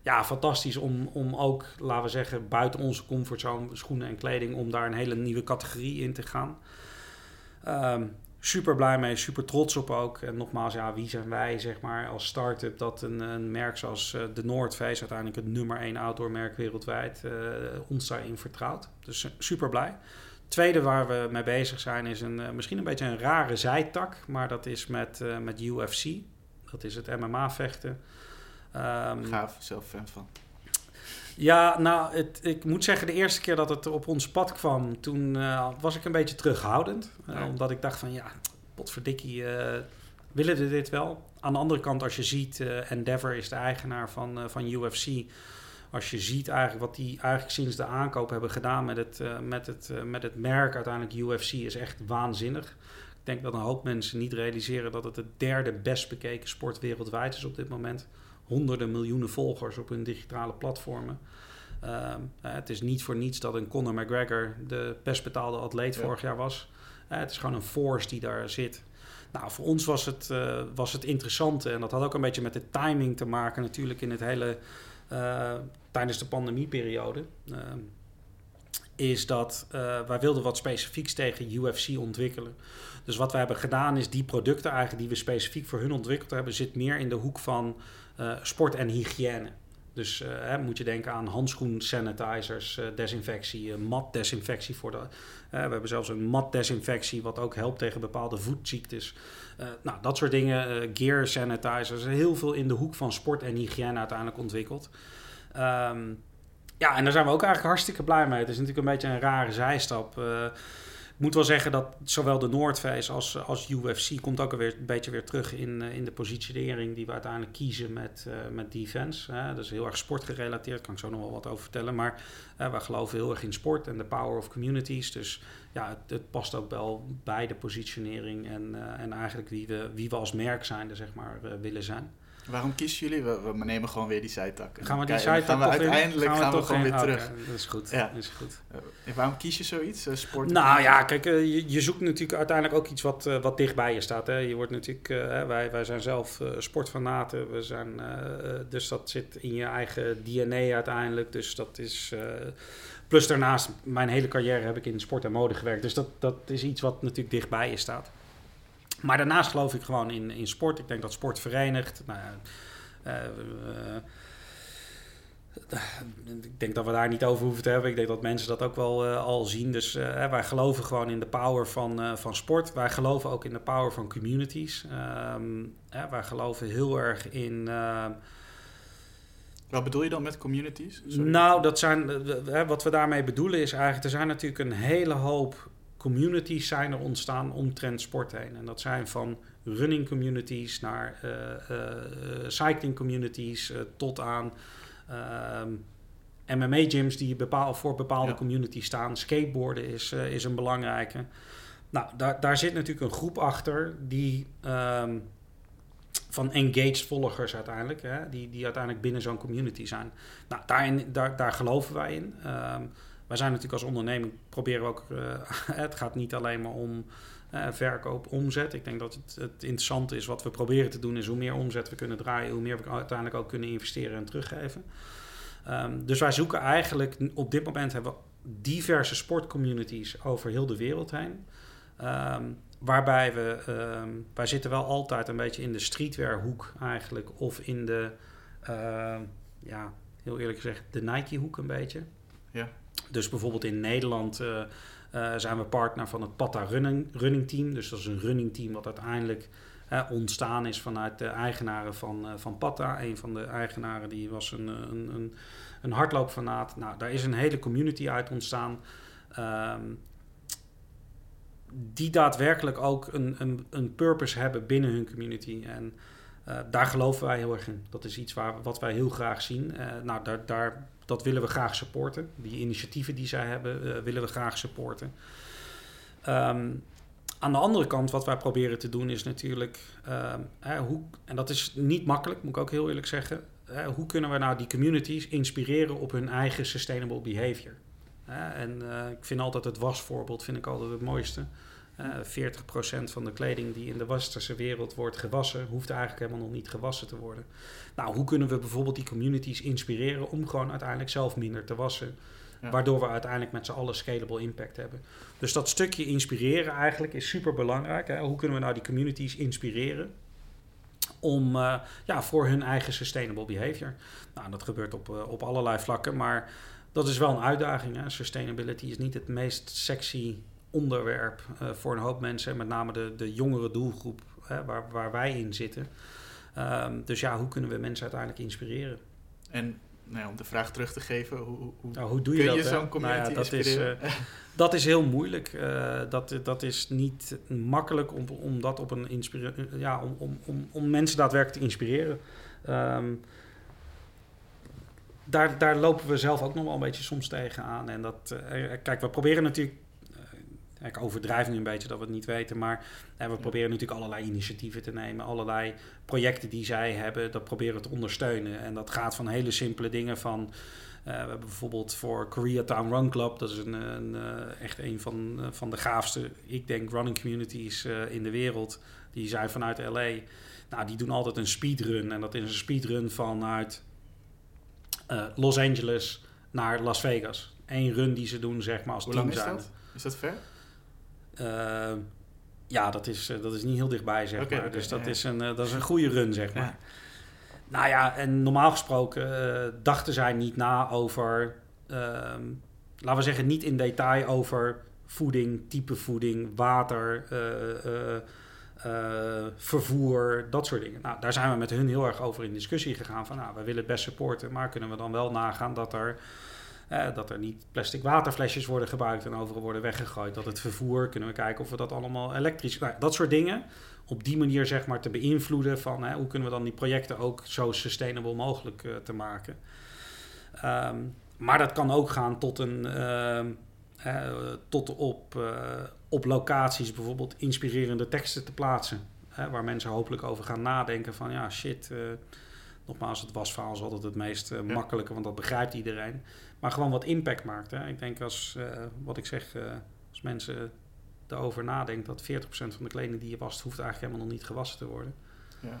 ja, fantastisch om, om ook, laten we zeggen, buiten onze comfortzone, schoenen en kleding, om daar een hele nieuwe categorie in te gaan. Um, super blij mee, super trots op ook. En nogmaals, ja, wie zijn wij zeg maar als start-up dat een, een merk zoals uh, de Noordface, uiteindelijk het nummer 1 outdoormerk wereldwijd, uh, ons daarin vertrouwt. Dus super blij. Tweede waar we mee bezig zijn is een, misschien een beetje een rare zijtak, maar dat is met, met UFC. Dat is het MMA-vechten. Um, Gaaf, zelf fan van. Ja, nou, het, ik moet zeggen, de eerste keer dat het op ons pad kwam, toen uh, was ik een beetje terughoudend. Uh, Omdat ik dacht van, ja, potverdikkie, uh, willen we dit wel? Aan de andere kant, als je ziet, Endeavor is de eigenaar van, van UFC. Als je ziet eigenlijk wat die eigenlijk sinds de aankoop hebben gedaan met het, met het, met het merk, uiteindelijk UFC, is echt waanzinnig. Ik denk dat een hoop mensen niet realiseren dat het de derde best bekeken sport wereldwijd is op dit moment honderden miljoenen volgers op hun digitale platformen. Uh, het is niet voor niets dat een Conor McGregor de best betaalde atleet vorig jaar was. Uh, het is gewoon een force die daar zit. Nou, voor ons was het, uh, was het interessant en dat had ook een beetje met de timing te maken natuurlijk in het hele, tijdens de pandemieperiode. Ehm, is dat wij wilden wat specifieks tegen UFC ontwikkelen. Dus wat we hebben gedaan is die producten eigenlijk die we specifiek voor hun ontwikkeld hebben, zit meer in de hoek van uh, sport en hygiëne. Dus uh, hè, moet je denken aan handschoen sanitizers, uh, desinfectie, matdesinfectie voor de. we hebben zelfs een matdesinfectie wat ook helpt tegen bepaalde voetziektes. nou, dat soort dingen, gear sanitizers, heel veel in de hoek van sport en hygiëne uiteindelijk ontwikkeld. Um, ja, en daar zijn we ook eigenlijk hartstikke blij mee. Het is natuurlijk een beetje een rare zijstap moet wel zeggen dat zowel de Noordface als, als UFC komt ook alweer een beetje weer terug in, eh, in de positionering die we uiteindelijk kiezen met, uh, met defense. Hè. Dat is heel erg sportgerelateerd, kan ik zo nog wel wat over vertellen. Maar uh, wij geloven heel erg in sport en de power of communities. Dus ja, het, het past ook wel bij de positionering en, en eigenlijk wie we, wie we als merk zijn, zeg maar, willen zijn. Waarom kiezen jullie? We, we, nemen gewoon weer die zijtak. Gaan we die zijtak we uiteindelijk gaan we, gewoon weer terug. dat is goed. Ja. Dat is goed. Uh, waarom kies je zoiets? Uh, sport? Nou ja, kijk, uh, je, je, zoekt natuurlijk uiteindelijk ook iets wat, wat dichtbij je staat. Hè. Je wordt natuurlijk, wij, wij zijn zelf sportfanaten. We zijn, dus dat zit in je eigen DNA uiteindelijk. Dus dat is. plus daarnaast, mijn hele carrière heb ik in sport en mode gewerkt. Dus dat, dat is iets wat natuurlijk dichtbij je staat. Maar daarnaast geloof ik gewoon in, in sport. Ik denk dat sport verenigt. Nou, uh, ik denk dat we daar niet over hoeven te hebben. Ik denk dat mensen dat ook wel uh, al zien. Dus uh, wij geloven gewoon in de power van, uh, van sport. Wij geloven ook in de power van communities. Um, wij geloven heel erg in. Wat bedoel je dan met communities? Sorry. Nou, dat zijn, wat we daarmee bedoelen is eigenlijk... er zijn natuurlijk een hele hoop communities zijn er ontstaan omtrent sport heen. En dat zijn van running communities naar uh, uh, cycling communities tot aan MMA-gyms die bepaal, voor bepaalde communities staan. Skateboarden is, is een belangrijke. Nou, daar, daar zit natuurlijk een groep achter die um, van engaged volgers uiteindelijk, hè, die, die uiteindelijk binnen zo'n community zijn. Nou, daarin, daar, daar geloven wij in. Um, wij zijn natuurlijk als onderneming, proberen we ook, uh, het gaat niet alleen maar om uh, verkoop, omzet. Ik denk dat het, het interessante is, wat we proberen te doen, is hoe meer omzet we kunnen draaien, hoe meer we uiteindelijk ook kunnen investeren en teruggeven. Um, dus wij zoeken eigenlijk, op dit moment hebben we diverse sportcommunities over heel de wereld heen. Um, waarbij we, um, wij zitten wel altijd een beetje in de streetwear hoek eigenlijk, of in de, ja, heel eerlijk gezegd, de Nike hoek een beetje. Ja. Dus bijvoorbeeld in Nederland uh, uh, zijn we partner van het Pata running, running Team. Dus dat is een running team wat uiteindelijk uh, ontstaan is vanuit de eigenaren van, van Pata. Een van de eigenaren die was een, een, een, een hardloopfanaat. Nou, daar is een hele community uit ontstaan. Um, die daadwerkelijk ook een, een, een purpose hebben binnen hun community. En daar geloven wij heel erg in. Dat is iets waar, wat wij heel graag zien. Nou, daar, daar dat willen we graag supporten. Die initiatieven die zij hebben, uh, willen we graag supporten. Um, aan de andere kant, wat wij proberen te doen, is natuurlijk uh, hoe, en dat is niet makkelijk, moet ik ook heel eerlijk zeggen. Hoe kunnen we nou die communities inspireren op hun eigen sustainable behavior? en ik vind altijd het wasvoorbeeld vind ik altijd het mooiste. Uh, eh, 40% van de kleding die in de westerse wereld wordt gewassen, hoeft eigenlijk helemaal nog niet gewassen te worden. Nou, hoe kunnen we bijvoorbeeld die communities inspireren om gewoon uiteindelijk zelf minder te wassen? Waardoor we uiteindelijk met z'n allen scalable impact hebben. Dus dat stukje inspireren eigenlijk is super belangrijk. Hè? Hoe kunnen we nou die communities inspireren? Om uh, ja, voor hun eigen sustainable behavior. Nou, dat gebeurt op, uh, op allerlei vlakken, maar dat is wel een uitdaging. Hè? Sustainability is niet het meest sexy onderwerp uh, voor een hoop mensen, met name de, de jongere doelgroep hè, waar, waar wij in zitten. Um, dus ja, hoe kunnen we mensen uiteindelijk inspireren? En nou ja, om de vraag terug te geven, hoe, hoe, nou, hoe doe je, kun dat, je zo'n community nou ja, dat inspireren? Is, uh, dat is heel moeilijk. Uh, dat, dat is niet makkelijk om, om dat op een ja, om, om, om, om mensen daadwerkelijk te inspireren. Um, daar, daar lopen we zelf ook nog wel een beetje soms tegenaan. En dat, uh, kijk, we proberen natuurlijk ik overdrijf nu een beetje dat we het niet weten, maar we proberen natuurlijk allerlei initiatieven te nemen, allerlei projecten die zij hebben, dat proberen te ondersteunen. En dat gaat van hele simpele dingen van, uh, we hebben bijvoorbeeld voor Koreatown Run Club, dat is een, een uh, echt een van, uh, van de gaafste, ik denk, running communities in de wereld. Die zijn vanuit LA. Nou, die doen altijd een speedrun en dat is een speedrun vanuit Los Angeles naar Las Vegas. Eén run die ze doen, zeg maar, als Hoe team lang is zijn. dat? Is dat ver? Uh, ja, dat is, uh, dat is niet heel dichtbij, zeg okay, maar. Okay, dus dat, ja. is een, uh, dat is een goede run, zeg maar. Ja. Nou ja, en normaal gesproken dachten zij niet na over... ehm, laten we zeggen, niet in detail over voeding, type voeding, water... Vervoer, dat soort dingen. Nou, daar zijn we met hun heel erg over in discussie gegaan. Van, nou, we willen het best supporten, maar kunnen we dan wel nagaan dat er uh, dat er niet plastic waterflesjes worden gebruikt en overal worden weggegooid. Dat het vervoer, kunnen we kijken of we dat allemaal elektrisch... Nou, dat soort dingen. Op die manier zeg maar te beïnvloeden van hè, hoe kunnen we dan die projecten ook zo sustainable mogelijk uh, te maken. Um, maar dat kan ook gaan tot een... Uh, tot op, uh, op locaties bijvoorbeeld inspirerende teksten te plaatsen. Hè, waar mensen hopelijk over gaan nadenken van ja shit... Uh, nogmaals, het wasverhaal is altijd het meest makkelijke, want dat begrijpt iedereen. Maar gewoon wat impact maakt. Hè. Ik denk als, uh, wat ik zeg, uh, als mensen erover nadenken dat 40% van de kleding die je wast, hoeft eigenlijk helemaal nog niet gewassen te worden. Ja,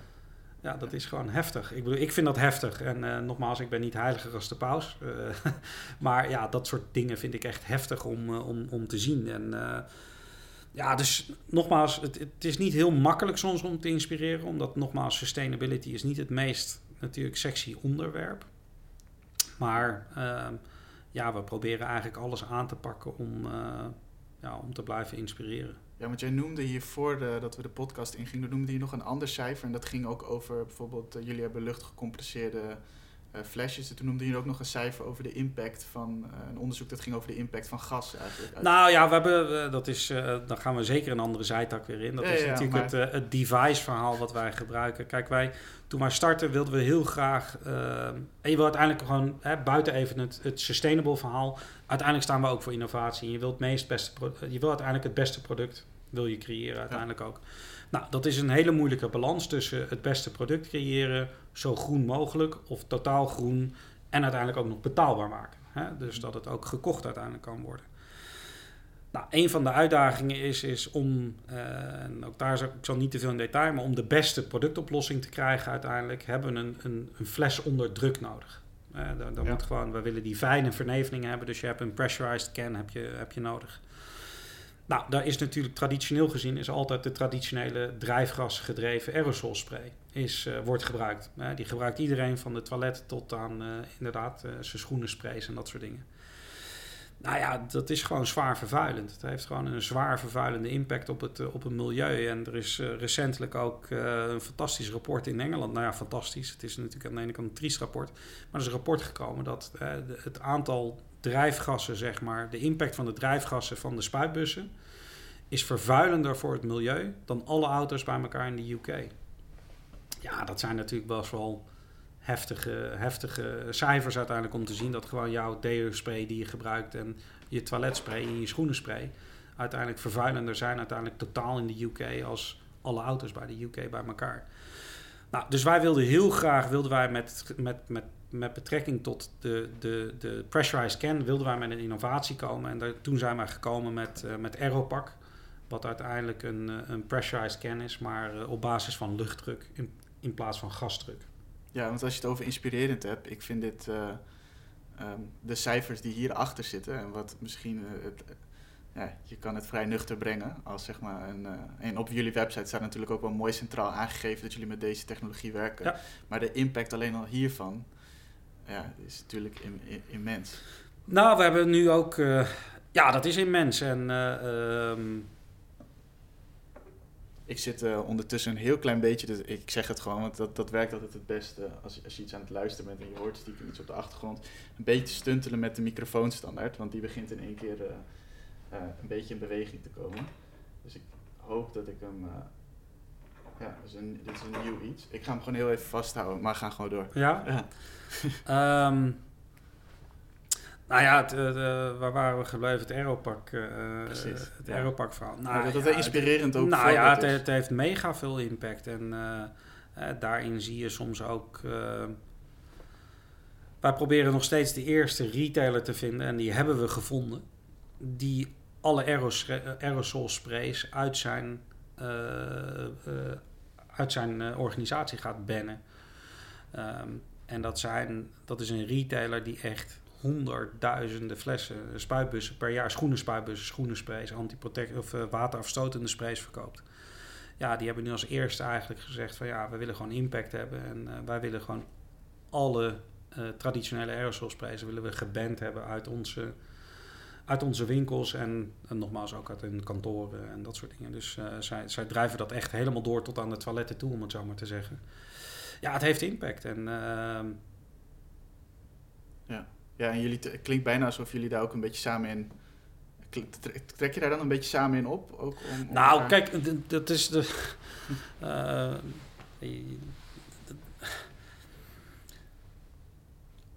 ja dat is gewoon heftig. Ik bedoel, ik vind dat heftig. En uh, nogmaals, ik ben niet heiliger als de paus. maar ja, dat soort dingen vind ik echt heftig om, om, om te zien. En ja, dus nogmaals, het, het is niet heel makkelijk soms om te inspireren, omdat nogmaals, sustainability is niet het meest natuurlijk sexy onderwerp. Maar uh, ja, we proberen eigenlijk alles aan te pakken om, uh, ja, om te blijven inspireren. Ja, want jij noemde hier voordat we de podcast ingingen, noemde je nog een ander cijfer. En dat ging ook over bijvoorbeeld, uh, jullie hebben luchtgecompresseerde uh, flesjes. En toen noemde je ook nog een cijfer over de impact van uh, een onderzoek dat ging over de impact van gas eigenlijk. Nou ja, we hebben, uh, dat is, dan gaan we zeker een andere zijtak weer in. Dat Ja, is ja, natuurlijk maar- het, het device verhaal wat wij gebruiken. Kijk, wij, toen wij startten wilden we heel graag, en je wil uiteindelijk gewoon, hè, buiten even het, het sustainable verhaal, uiteindelijk staan we ook voor innovatie. En je wilt het meest beste, je wil uiteindelijk het beste product, wil je creëren uiteindelijk ook. Nou, dat is een hele moeilijke balans tussen het beste product creëren, zo groen mogelijk of totaal groen en uiteindelijk ook nog betaalbaar maken. Hè? Dus dat het ook gekocht uiteindelijk kan worden. Nou, een van de uitdagingen is, is om, uh, en ook daar zal ik zal niet te veel in detail, maar om de beste productoplossing te krijgen uiteindelijk, hebben we een, een, een fles onder druk nodig. Uh, dan dan Ja. moet gewoon, we willen die fijne verneveling hebben, dus je hebt een pressurized can heb je, heb je nodig. Nou, daar is natuurlijk traditioneel gezien is altijd de traditionele drijfgasgedreven aerosolspray is, uh, wordt gebruikt. Uh, die gebruikt iedereen van de toilet tot aan uh, inderdaad zijn schoenensprays en dat soort dingen. Nou ja, dat is gewoon zwaar vervuilend. Het heeft gewoon een zwaar vervuilende impact op het, op het milieu. En er is recentelijk ook een fantastisch rapport in Engeland. Nou ja, fantastisch. Het is natuurlijk aan de ene kant een triest rapport. Maar er is een rapport gekomen dat het aantal drijfgassen, zeg maar, de impact van de drijfgassen van de spuitbussen is vervuilender voor het milieu dan alle auto's bij elkaar in de UK. Ja, dat zijn natuurlijk best wel heftige, heftige cijfers uiteindelijk om te zien dat gewoon jouw deo-spray die je gebruikt en je toiletspray en je schoenenspray uiteindelijk vervuilender zijn uiteindelijk totaal in de UK als alle auto's bij de UK bij elkaar. Nou, dus wij wilden heel graag, wilden wij met, met, met, met betrekking tot de, de, de pressurized can, wilden wij met een innovatie komen. En daar, toen zijn wij gekomen met, uh, met Aeropack, wat uiteindelijk een, uh, een pressurized can is, maar uh, op basis van luchtdruk in, in plaats van gasdruk. Ja, want als je het over inspirerend hebt, ik vind dit. Uh, ehm, de cijfers die hierachter zitten en wat misschien eh, het, ja, je kan het vrij nuchter brengen. Als, zeg maar, een, en op jullie website staat natuurlijk ook wel mooi centraal aangegeven dat jullie met deze technologie werken. Maar de impact alleen al hiervan ja, is natuurlijk immens. Nou, we hebben nu ook ja, dat is immens. En, uh, Ik zit uh, ondertussen een heel klein beetje, dus ik zeg het gewoon, want dat, dat werkt altijd het beste als, als je iets aan het luisteren bent en je hoort stiekem iets op de achtergrond. Een beetje stuntelen met de microfoonstandaard, want die begint in één keer een beetje in beweging te komen. Dus ik hoop dat ik hem. Ja, dus een, dit is een nieuw iets. Ik ga hem gewoon heel even vasthouden, maar ga gewoon door. Ja. ja. um, Nou ja, het, uh, waar waren we gebleven? Het Aeropark, uh, het ja. Aeropark verhaal. Nou, dat het inspirerend ook Nou ja, het, het, heeft mega veel impact. En uh, daarin zie je soms ook... wij proberen nog steeds de eerste retailer te vinden. En die hebben we gevonden. Die alle aerosol sprays uit zijn, uit zijn organisatie gaat bannen. Um, en dat, zijn, dat is een retailer die echt honderdduizenden flessen spuitbussen per jaar, schoenenspuitbussen, schoenensprays, antiprotect of uh, waterafstotende sprays verkoopt. Ja, die hebben nu als eerste eigenlijk gezegd van ja, we willen gewoon impact hebben en wij willen gewoon alle traditionele aerosolsprays willen we geband hebben uit onze, uit onze winkels en, en nogmaals ook uit hun kantoren en dat soort dingen. Dus zij, zij drijven dat echt helemaal door tot aan de toiletten toe, om het zo maar te zeggen. Ja, het heeft impact en ehm, ja. Ja, en jullie, het klinkt bijna alsof jullie daar ook een beetje samen in... Trek je daar dan een beetje samen in op? Ook om, om nou, kijk, dat is de... uh,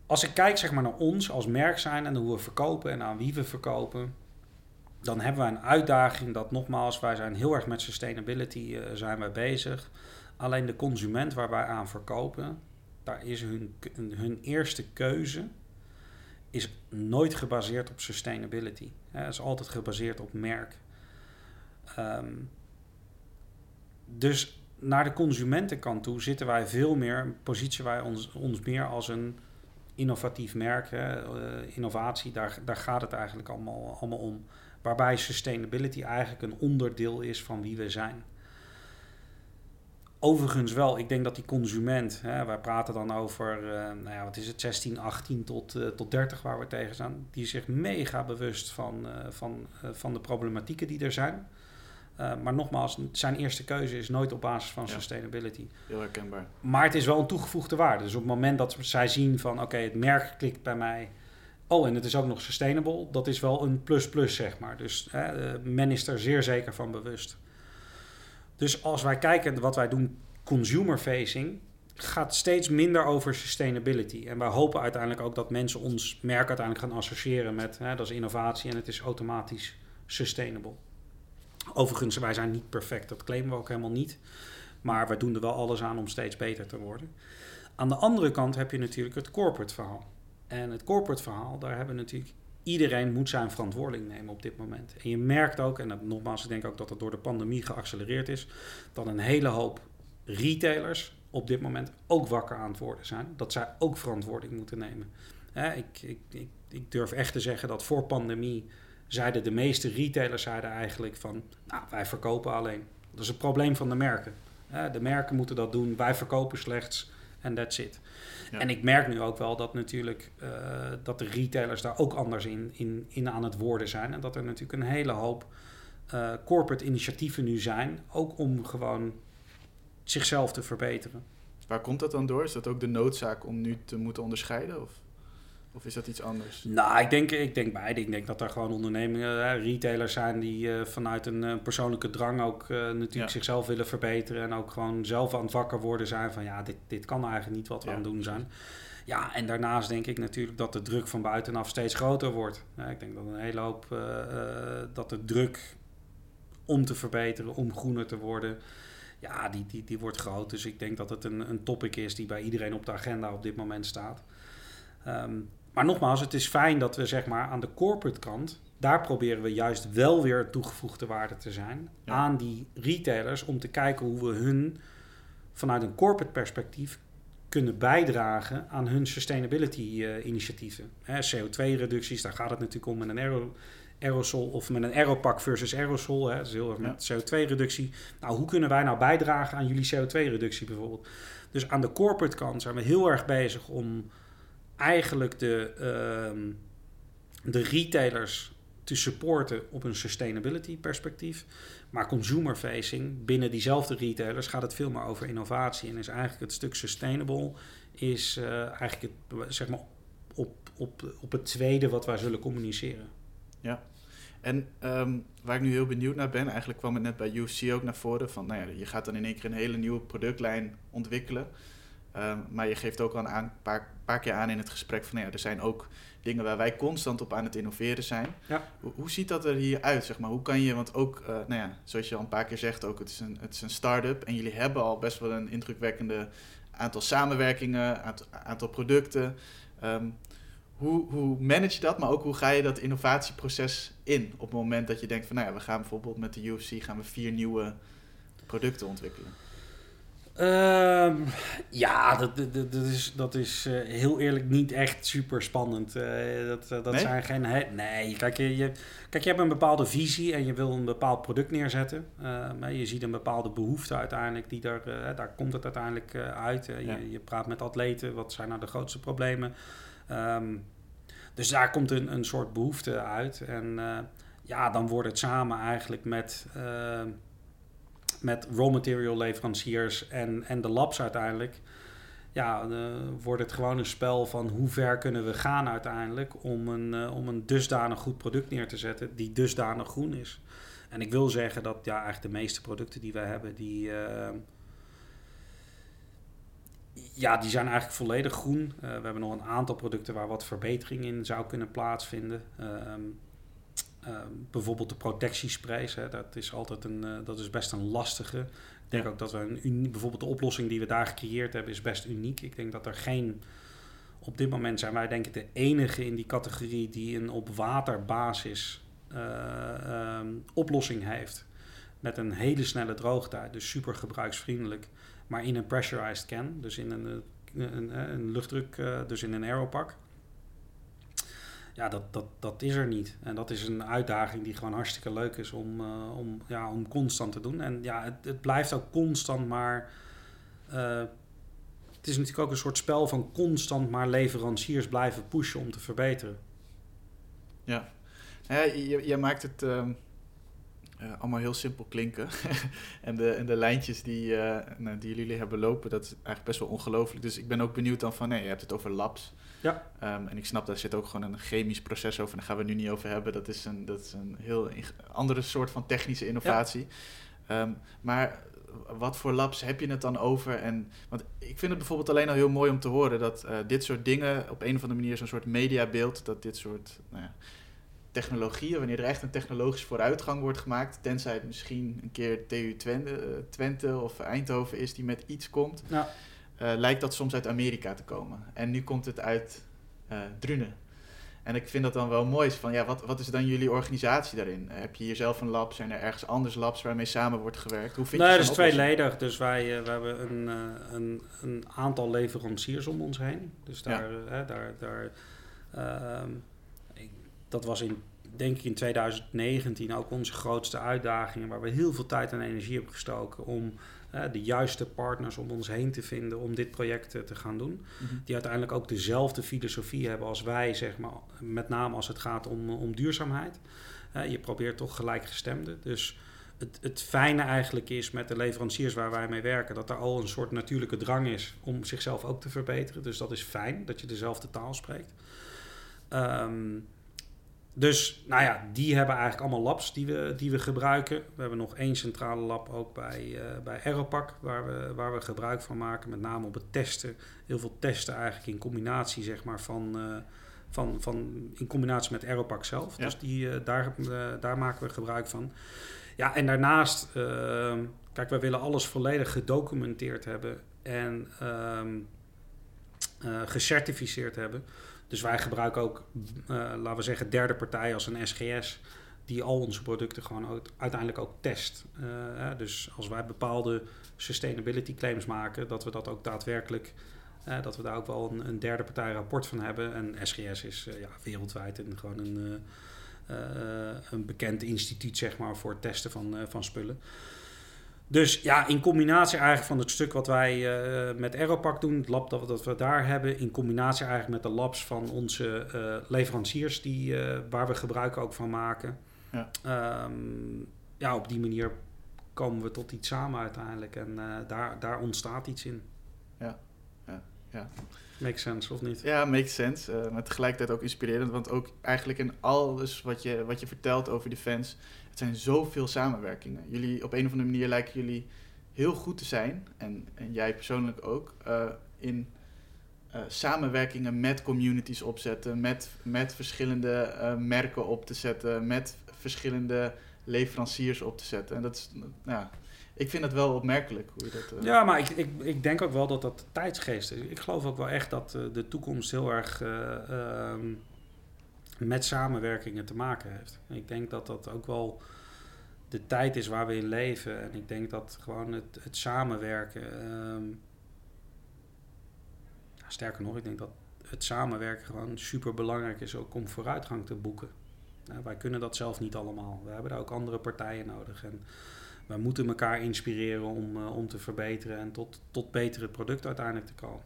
als ik kijk zeg maar, naar ons als merk zijn en hoe we verkopen en aan wie we verkopen, dan hebben we een uitdaging dat nogmaals, wij zijn heel erg met sustainability uh, zijn wij bezig. Alleen de consument waar wij aan verkopen, daar is hun, hun eerste keuze is nooit gebaseerd op sustainability. Het is altijd gebaseerd op merk. Ehm, dus naar de consumentenkant toe zitten wij veel meer, positie wij ons, ons meer als een innovatief merk. Uh, innovatie, daar, daar gaat het eigenlijk allemaal, allemaal om. Waarbij sustainability eigenlijk een onderdeel is van wie we zijn. Overigens wel, ik denk dat die consument, hè, wij praten dan over, uh, nou ja, wat is het, 16, 18 tot, uh, tot 30 waar we tegen staan, die zich mega bewust van, van, van de problematieken die er zijn. Maar nogmaals, zijn eerste keuze is nooit op basis van sustainability. Heel herkenbaar. Maar het is wel een toegevoegde waarde. Dus op het moment dat zij zien van, oké, het merk klikt bij mij, oh, en het is ook nog sustainable, dat is wel een plus-plus, zeg maar. Dus men is er zeer zeker van bewust. Dus als wij kijken wat wij doen, consumer facing, gaat steeds minder over sustainability. En wij hopen uiteindelijk ook dat mensen ons merk uiteindelijk gaan associëren met hè, dat is innovatie en het is automatisch sustainable. Overigens, wij zijn niet perfect, dat claimen we ook helemaal niet. Maar we doen er wel alles aan om steeds beter te worden. Aan de andere kant heb je natuurlijk het corporate verhaal. En het corporate verhaal, daar hebben we natuurlijk iedereen moet zijn verantwoording nemen op dit moment. En je merkt ook, en dat, nogmaals, ik denk ook dat het door de pandemie geaccelereerd is, dat een hele hoop retailers op dit moment ook wakker aan het worden zijn. Dat zij ook verantwoording moeten nemen. ik, ik, ik, ik, durf echt te zeggen dat voor pandemie zeiden de meeste retailers zeiden eigenlijk van, nou, wij verkopen alleen. Dat is het probleem van de merken. de merken moeten dat doen, wij verkopen slechts en that's it. En ik merk nu ook wel dat natuurlijk uh, dat de retailers daar ook anders in, in, in aan het worden zijn. En dat er natuurlijk een hele hoop uh, corporate initiatieven nu zijn, ook om gewoon zichzelf te verbeteren. Waar komt dat dan door? Is dat ook de noodzaak om nu te moeten onderscheiden? Of? Of is dat iets anders? Nou, ik denk, ik denk beide. Ik denk dat er gewoon ondernemingen, retailers zijn die uh, vanuit een uh, persoonlijke drang ook uh, natuurlijk zichzelf willen verbeteren. En ook gewoon zelf aan het wakker worden zijn van ja, dit, dit kan eigenlijk niet wat we aan het doen zijn. Ja, en daarnaast denk ik natuurlijk dat de druk van buitenaf steeds groter wordt. Ja, ik denk dat een hele hoop, dat de druk om te verbeteren, om groener te worden, ja, die, die, die wordt groot. Dus ik denk dat het een, een topic is die bij iedereen op de agenda op dit moment staat. Um, maar nogmaals, het is fijn dat we zeg maar aan de corporate kant, daar proberen we juist wel weer toegevoegde waarde te zijn aan die retailers om te kijken hoe we hun vanuit een corporate perspectief kunnen bijdragen aan hun sustainability eh, initiatieven. CO2-reducties, daar gaat het natuurlijk om met een aero, aerosol of met een aeropak versus aerosol. Hè, dus heel erg met CO2-reductie. Nou, hoe kunnen wij nou bijdragen aan jullie CO2-reductie bijvoorbeeld? Dus aan de corporate kant zijn we heel erg bezig om eigenlijk de, ehm, de retailers te supporten op een sustainability perspectief. Maar consumer facing binnen diezelfde retailers gaat het veel meer over innovatie. En is eigenlijk het stuk sustainable is uh, eigenlijk het, zeg maar op, op, op het tweede wat wij zullen communiceren. Ja, en ehm, waar ik nu heel benieuwd naar ben, eigenlijk kwam het net bij UFC ook naar voren van, nou ja, je gaat dan in één keer een hele nieuwe productlijn ontwikkelen. Ehm, maar je geeft ook al een paar, paar keer aan in het gesprek van, nou ja, er zijn ook dingen waar wij constant op aan het innoveren zijn. Ja. Hoe, hoe, ziet dat er hier uit, zeg maar? Hoe kan je, want ook, uh, nou ja, zoals je al een paar keer zegt, ook, het is een, het is een start-up en jullie hebben al best wel een indrukwekkende aantal samenwerkingen, aantal, aantal producten. Ehm, hoe, hoe manage je dat, maar ook hoe ga je dat innovatieproces in op het moment dat je denkt van, nou ja, we gaan bijvoorbeeld met de UFC gaan we vier nieuwe producten ontwikkelen? Ehm, ja, dat, dat, dat, is, dat is uh, heel eerlijk niet echt super spannend. Uh, dat dat nee? zijn geen. nee, kijk je, je, kijk, je hebt een bepaalde visie en je wil een bepaald product neerzetten. Uh, je ziet een bepaalde behoefte uiteindelijk, die daar, daar komt het uiteindelijk uit. Ja. Je, je, praat met atleten, wat zijn nou de grootste problemen? Um, dus daar komt een, een soort behoefte uit. En ja, dan wordt het samen eigenlijk met met raw material leveranciers en, en de labs uiteindelijk. Ja, uh, wordt het gewoon een spel van hoe ver kunnen we gaan uiteindelijk om een, uh, om een dusdanig goed product neer te zetten die dusdanig groen is. En ik wil zeggen dat ja, eigenlijk de meeste producten die wij hebben, die, uh, ja, die zijn eigenlijk volledig groen. we hebben nog een aantal producten waar wat verbetering in zou kunnen plaatsvinden. Ehm, bijvoorbeeld de protectiesprays, hè, dat is altijd een, uh, dat is best een lastige. Ik denk ook dat we een unie, bijvoorbeeld de oplossing die we daar gecreëerd hebben, is best uniek. Ik denk dat er geen, op dit moment zijn wij denk ik de enige in die categorie die een op waterbasis uh, um, oplossing heeft. Met een hele snelle droogtijd, dus super gebruiksvriendelijk. Maar in een pressurized can, dus in een, een, een, een luchtdruk, uh, dus in een aeropak ja, dat, dat, dat is er niet. En dat is een uitdaging die gewoon hartstikke leuk is om, uh, om, ja, om constant te doen. En ja, het, het blijft ook constant maar. Uh, het is natuurlijk ook een soort spel van constant maar leveranciers blijven pushen om te verbeteren. Ja, ja je, je maakt het. Uh, uh, allemaal heel simpel klinken. en, de, en de lijntjes die, uh, die jullie hebben lopen, dat is eigenlijk best wel ongelooflijk. Dus ik ben ook benieuwd dan van, nee, je hebt het over labs. Ja. Um, en ik snap, daar zit ook gewoon een chemisch proces over. Daar gaan we nu niet over hebben. Dat is een, dat is een heel andere soort van technische innovatie. Ja. Um, maar wat voor labs heb je het dan over? En, want ik vind het bijvoorbeeld alleen al heel mooi om te horen dat uh, dit soort dingen op een of andere manier zo'n soort mediabeeld, dat dit soort nou ja, technologieën, wanneer er echt een technologische vooruitgang wordt gemaakt, tenzij het misschien een keer TU Twente, uh, Twente of Eindhoven is die met iets komt, ja. uh, lijkt dat soms uit Amerika te komen. En nu komt het uit uh, Drunen. En ik vind dat dan wel mooi. Van, ja, wat, wat is dan jullie organisatie daarin? Heb je hier zelf een lab? Zijn er ergens anders labs waarmee samen wordt gewerkt? Hoe vind nee, je dat is tweeledig. Dus wij, uh, we hebben een, een, een, aantal leveranciers om ons heen. Dus daar, ja. daar, daar uh, dat was in, denk ik in 2019 ook onze grootste uitdaging. Waar we heel veel tijd en energie hebben gestoken om uh, de juiste partners om ons heen te vinden om dit project uh, te gaan doen. Mm -hmm. Die uiteindelijk ook dezelfde filosofie hebben als wij, zeg maar, met name als het gaat om, om duurzaamheid. Uh, je probeert toch gelijkgestemde. Dus het, het fijne eigenlijk is met de leveranciers waar wij mee werken, dat er al een soort natuurlijke drang is om zichzelf ook te verbeteren. Dus dat is fijn dat je dezelfde taal spreekt. Um, dus nou ja, die hebben eigenlijk allemaal labs die we, die we gebruiken. We hebben nog één centrale lab ook bij, uh, bij Aeropac, waar we, waar we gebruik van maken. Met name op het testen. Heel veel testen eigenlijk in combinatie zeg maar, van, uh, van, van, in combinatie met Aeropac zelf. Ja. Dus die, uh, daar, daar maken we gebruik van. Ja, en daarnaast, ehm, kijk, wij willen alles volledig gedocumenteerd hebben en ehm, gecertificeerd hebben. Dus wij gebruiken ook, uh, laten we zeggen, derde partijen als een SGS, die al onze producten gewoon uiteindelijk ook test. Uh, dus als wij bepaalde sustainability claims maken, dat we dat ook daadwerkelijk dat we daar ook wel een, een, derde partij rapport van hebben. En SGS is ja, wereldwijd een, gewoon een, een bekend instituut zeg maar, voor het testen van, van spullen. Dus ja, in combinatie eigenlijk van het stuk wat wij uh, met Aeropack doen, het lab dat, dat, we daar hebben, in combinatie eigenlijk met de labs van onze uh, leveranciers, die, uh, waar we gebruik ook van maken. Ja. Um, ja, op die manier komen we tot iets samen uiteindelijk en daar, daar ontstaat iets in. Ja, ja, ja. Makes sense, of niet? Ja, makes sense. maar tegelijkertijd ook inspirerend, want ook eigenlijk in alles wat je, wat je vertelt over defense het zijn zoveel samenwerkingen. Jullie, op een of andere manier lijken jullie heel goed te zijn, en, en jij persoonlijk ook, uh, in uh, samenwerkingen met communities opzetten, met, met verschillende uh, merken op te zetten, met verschillende leveranciers op te zetten. En dat is, ja, ik vind het wel opmerkelijk hoe je dat. Ja, maar ik, ik, ik denk ook wel dat dat tijdsgeest is. Ik geloof ook wel echt dat de toekomst heel erg. Ehm, met samenwerkingen te maken heeft. ik denk dat dat ook wel de tijd is waar we in leven. En ik denk dat gewoon het, het samenwerken. Ehm, sterker nog, ik denk dat het samenwerken gewoon super belangrijk is ook om vooruitgang te boeken. Nou, wij kunnen dat zelf niet allemaal. We hebben daar ook andere partijen nodig. En wij moeten elkaar inspireren om, uh, om te verbeteren en tot, tot betere product uiteindelijk te komen.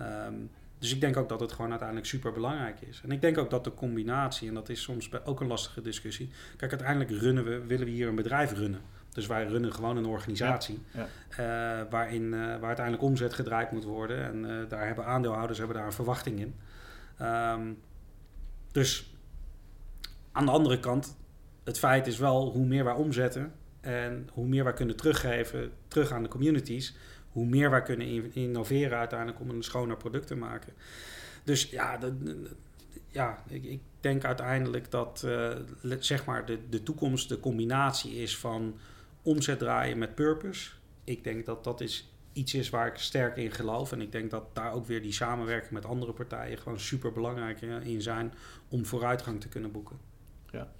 Um, dus ik denk ook dat het gewoon uiteindelijk super belangrijk is. En ik denk ook dat de combinatie, en dat is soms ook een lastige discussie. Kijk, uiteindelijk runnen we, willen we hier een bedrijf runnen. Dus wij runnen gewoon een organisatie ja, Uh, waarin, uh, waar uiteindelijk omzet gedraaid moet worden. En uh, daar hebben aandeelhouders hebben daar een verwachting in. Um, dus aan de andere kant, het feit is wel hoe meer wij omzetten en hoe meer wij kunnen teruggeven terug aan de communities, hoe meer wij kunnen innoveren uiteindelijk om een schoner product te maken. Dus ja, ja ik, denk uiteindelijk dat uh, zeg maar de, de toekomst de combinatie is van omzet draaien met purpose. Ik denk dat dat is iets is waar ik sterk in geloof. En ik denk dat daar ook weer die samenwerking met andere partijen gewoon super belangrijk in zijn om vooruitgang te kunnen boeken. Ja.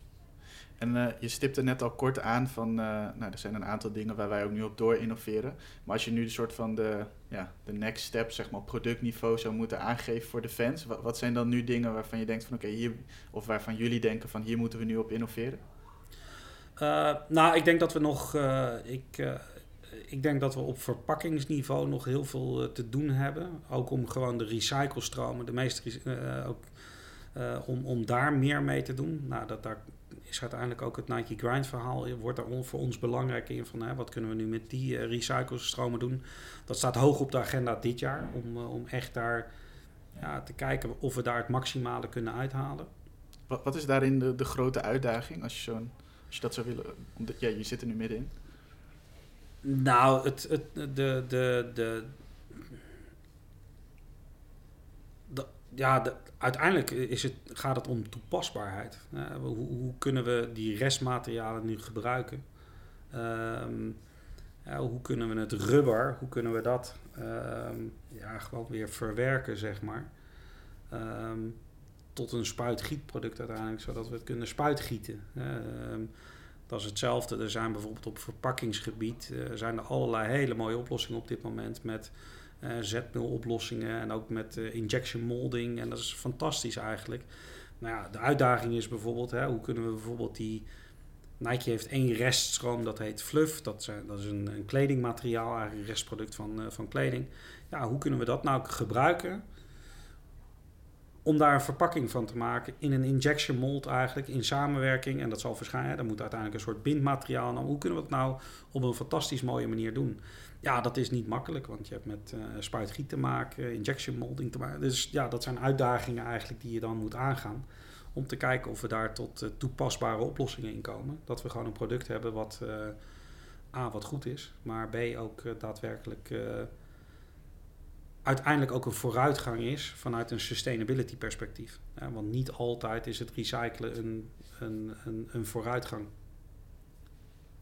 En uh, je stipte net al kort aan van, uh, nou, er zijn een aantal dingen waar wij ook nu op door innoveren. Maar als je nu de soort van de, ja, de next step, zeg maar, productniveau zou moeten aangeven voor de fans, wat, zijn dan nu dingen waarvan je denkt van, oké, hier, of waarvan jullie denken van, hier moeten we nu op innoveren? Uh, nou, ik denk dat we nog, ik, ik denk dat we op verpakkingsniveau nog heel veel te doen hebben. Ook om gewoon de recyclestromen, de meeste, ook, om, om daar meer mee te doen. Nou, dat, daar is uiteindelijk ook het Nike Grind verhaal. Wordt daar voor ons belangrijk in van hè, wat kunnen we nu met die uh, recyclestromen doen. Dat staat hoog op de agenda dit jaar. Om, uh, om echt daar ja, te kijken of we daar het maximale kunnen uithalen. Wat, wat is daarin de, de grote uitdaging als je, zo'n, als je dat zou willen? Omdat, ja, je zit er nu middenin. Nou, het, het, de, de, de, ja, de, uiteindelijk is het, gaat het om toepasbaarheid. hoe, hoe, kunnen we die restmaterialen nu gebruiken? Um, ja, hoe kunnen we het rubber, hoe kunnen we dat um, ja, gewoon weer verwerken, zeg maar. Um, tot een spuitgietproduct uiteindelijk, zodat we het kunnen spuitgieten. dat is hetzelfde. Er zijn bijvoorbeeld op verpakkingsgebied uh, zijn er allerlei hele mooie oplossingen op dit moment met uh, zetmeeloplossingen en ook met uh, injection molding. En dat is fantastisch eigenlijk. Nou ja, de uitdaging is bijvoorbeeld, hè, hoe kunnen we bijvoorbeeld die... Nike heeft één reststroom, dat heet fluff. Dat, zijn, dat is een, een kledingmateriaal, eigenlijk een restproduct van, uh, van kleding. Ja, hoe kunnen we dat nou gebruiken om daar een verpakking van te maken in een injection mold eigenlijk, in samenwerking. En dat zal verschijnen, dan moet uiteindelijk een soort bindmateriaal. Nou, hoe kunnen we het nou op een fantastisch mooie manier doen? Ja, dat is niet makkelijk, want je hebt met uh, spuitgiet te maken, injection molding te maken. Dus ja, dat zijn uitdagingen eigenlijk die je dan moet aangaan. Om te kijken of we daar tot uh, toepasbare oplossingen in komen. Dat we gewoon een product hebben wat uh, A, wat goed is, maar B, ook daadwerkelijk uiteindelijk ook een vooruitgang is vanuit een sustainability perspectief. Want niet altijd is het recyclen een, een, een, een vooruitgang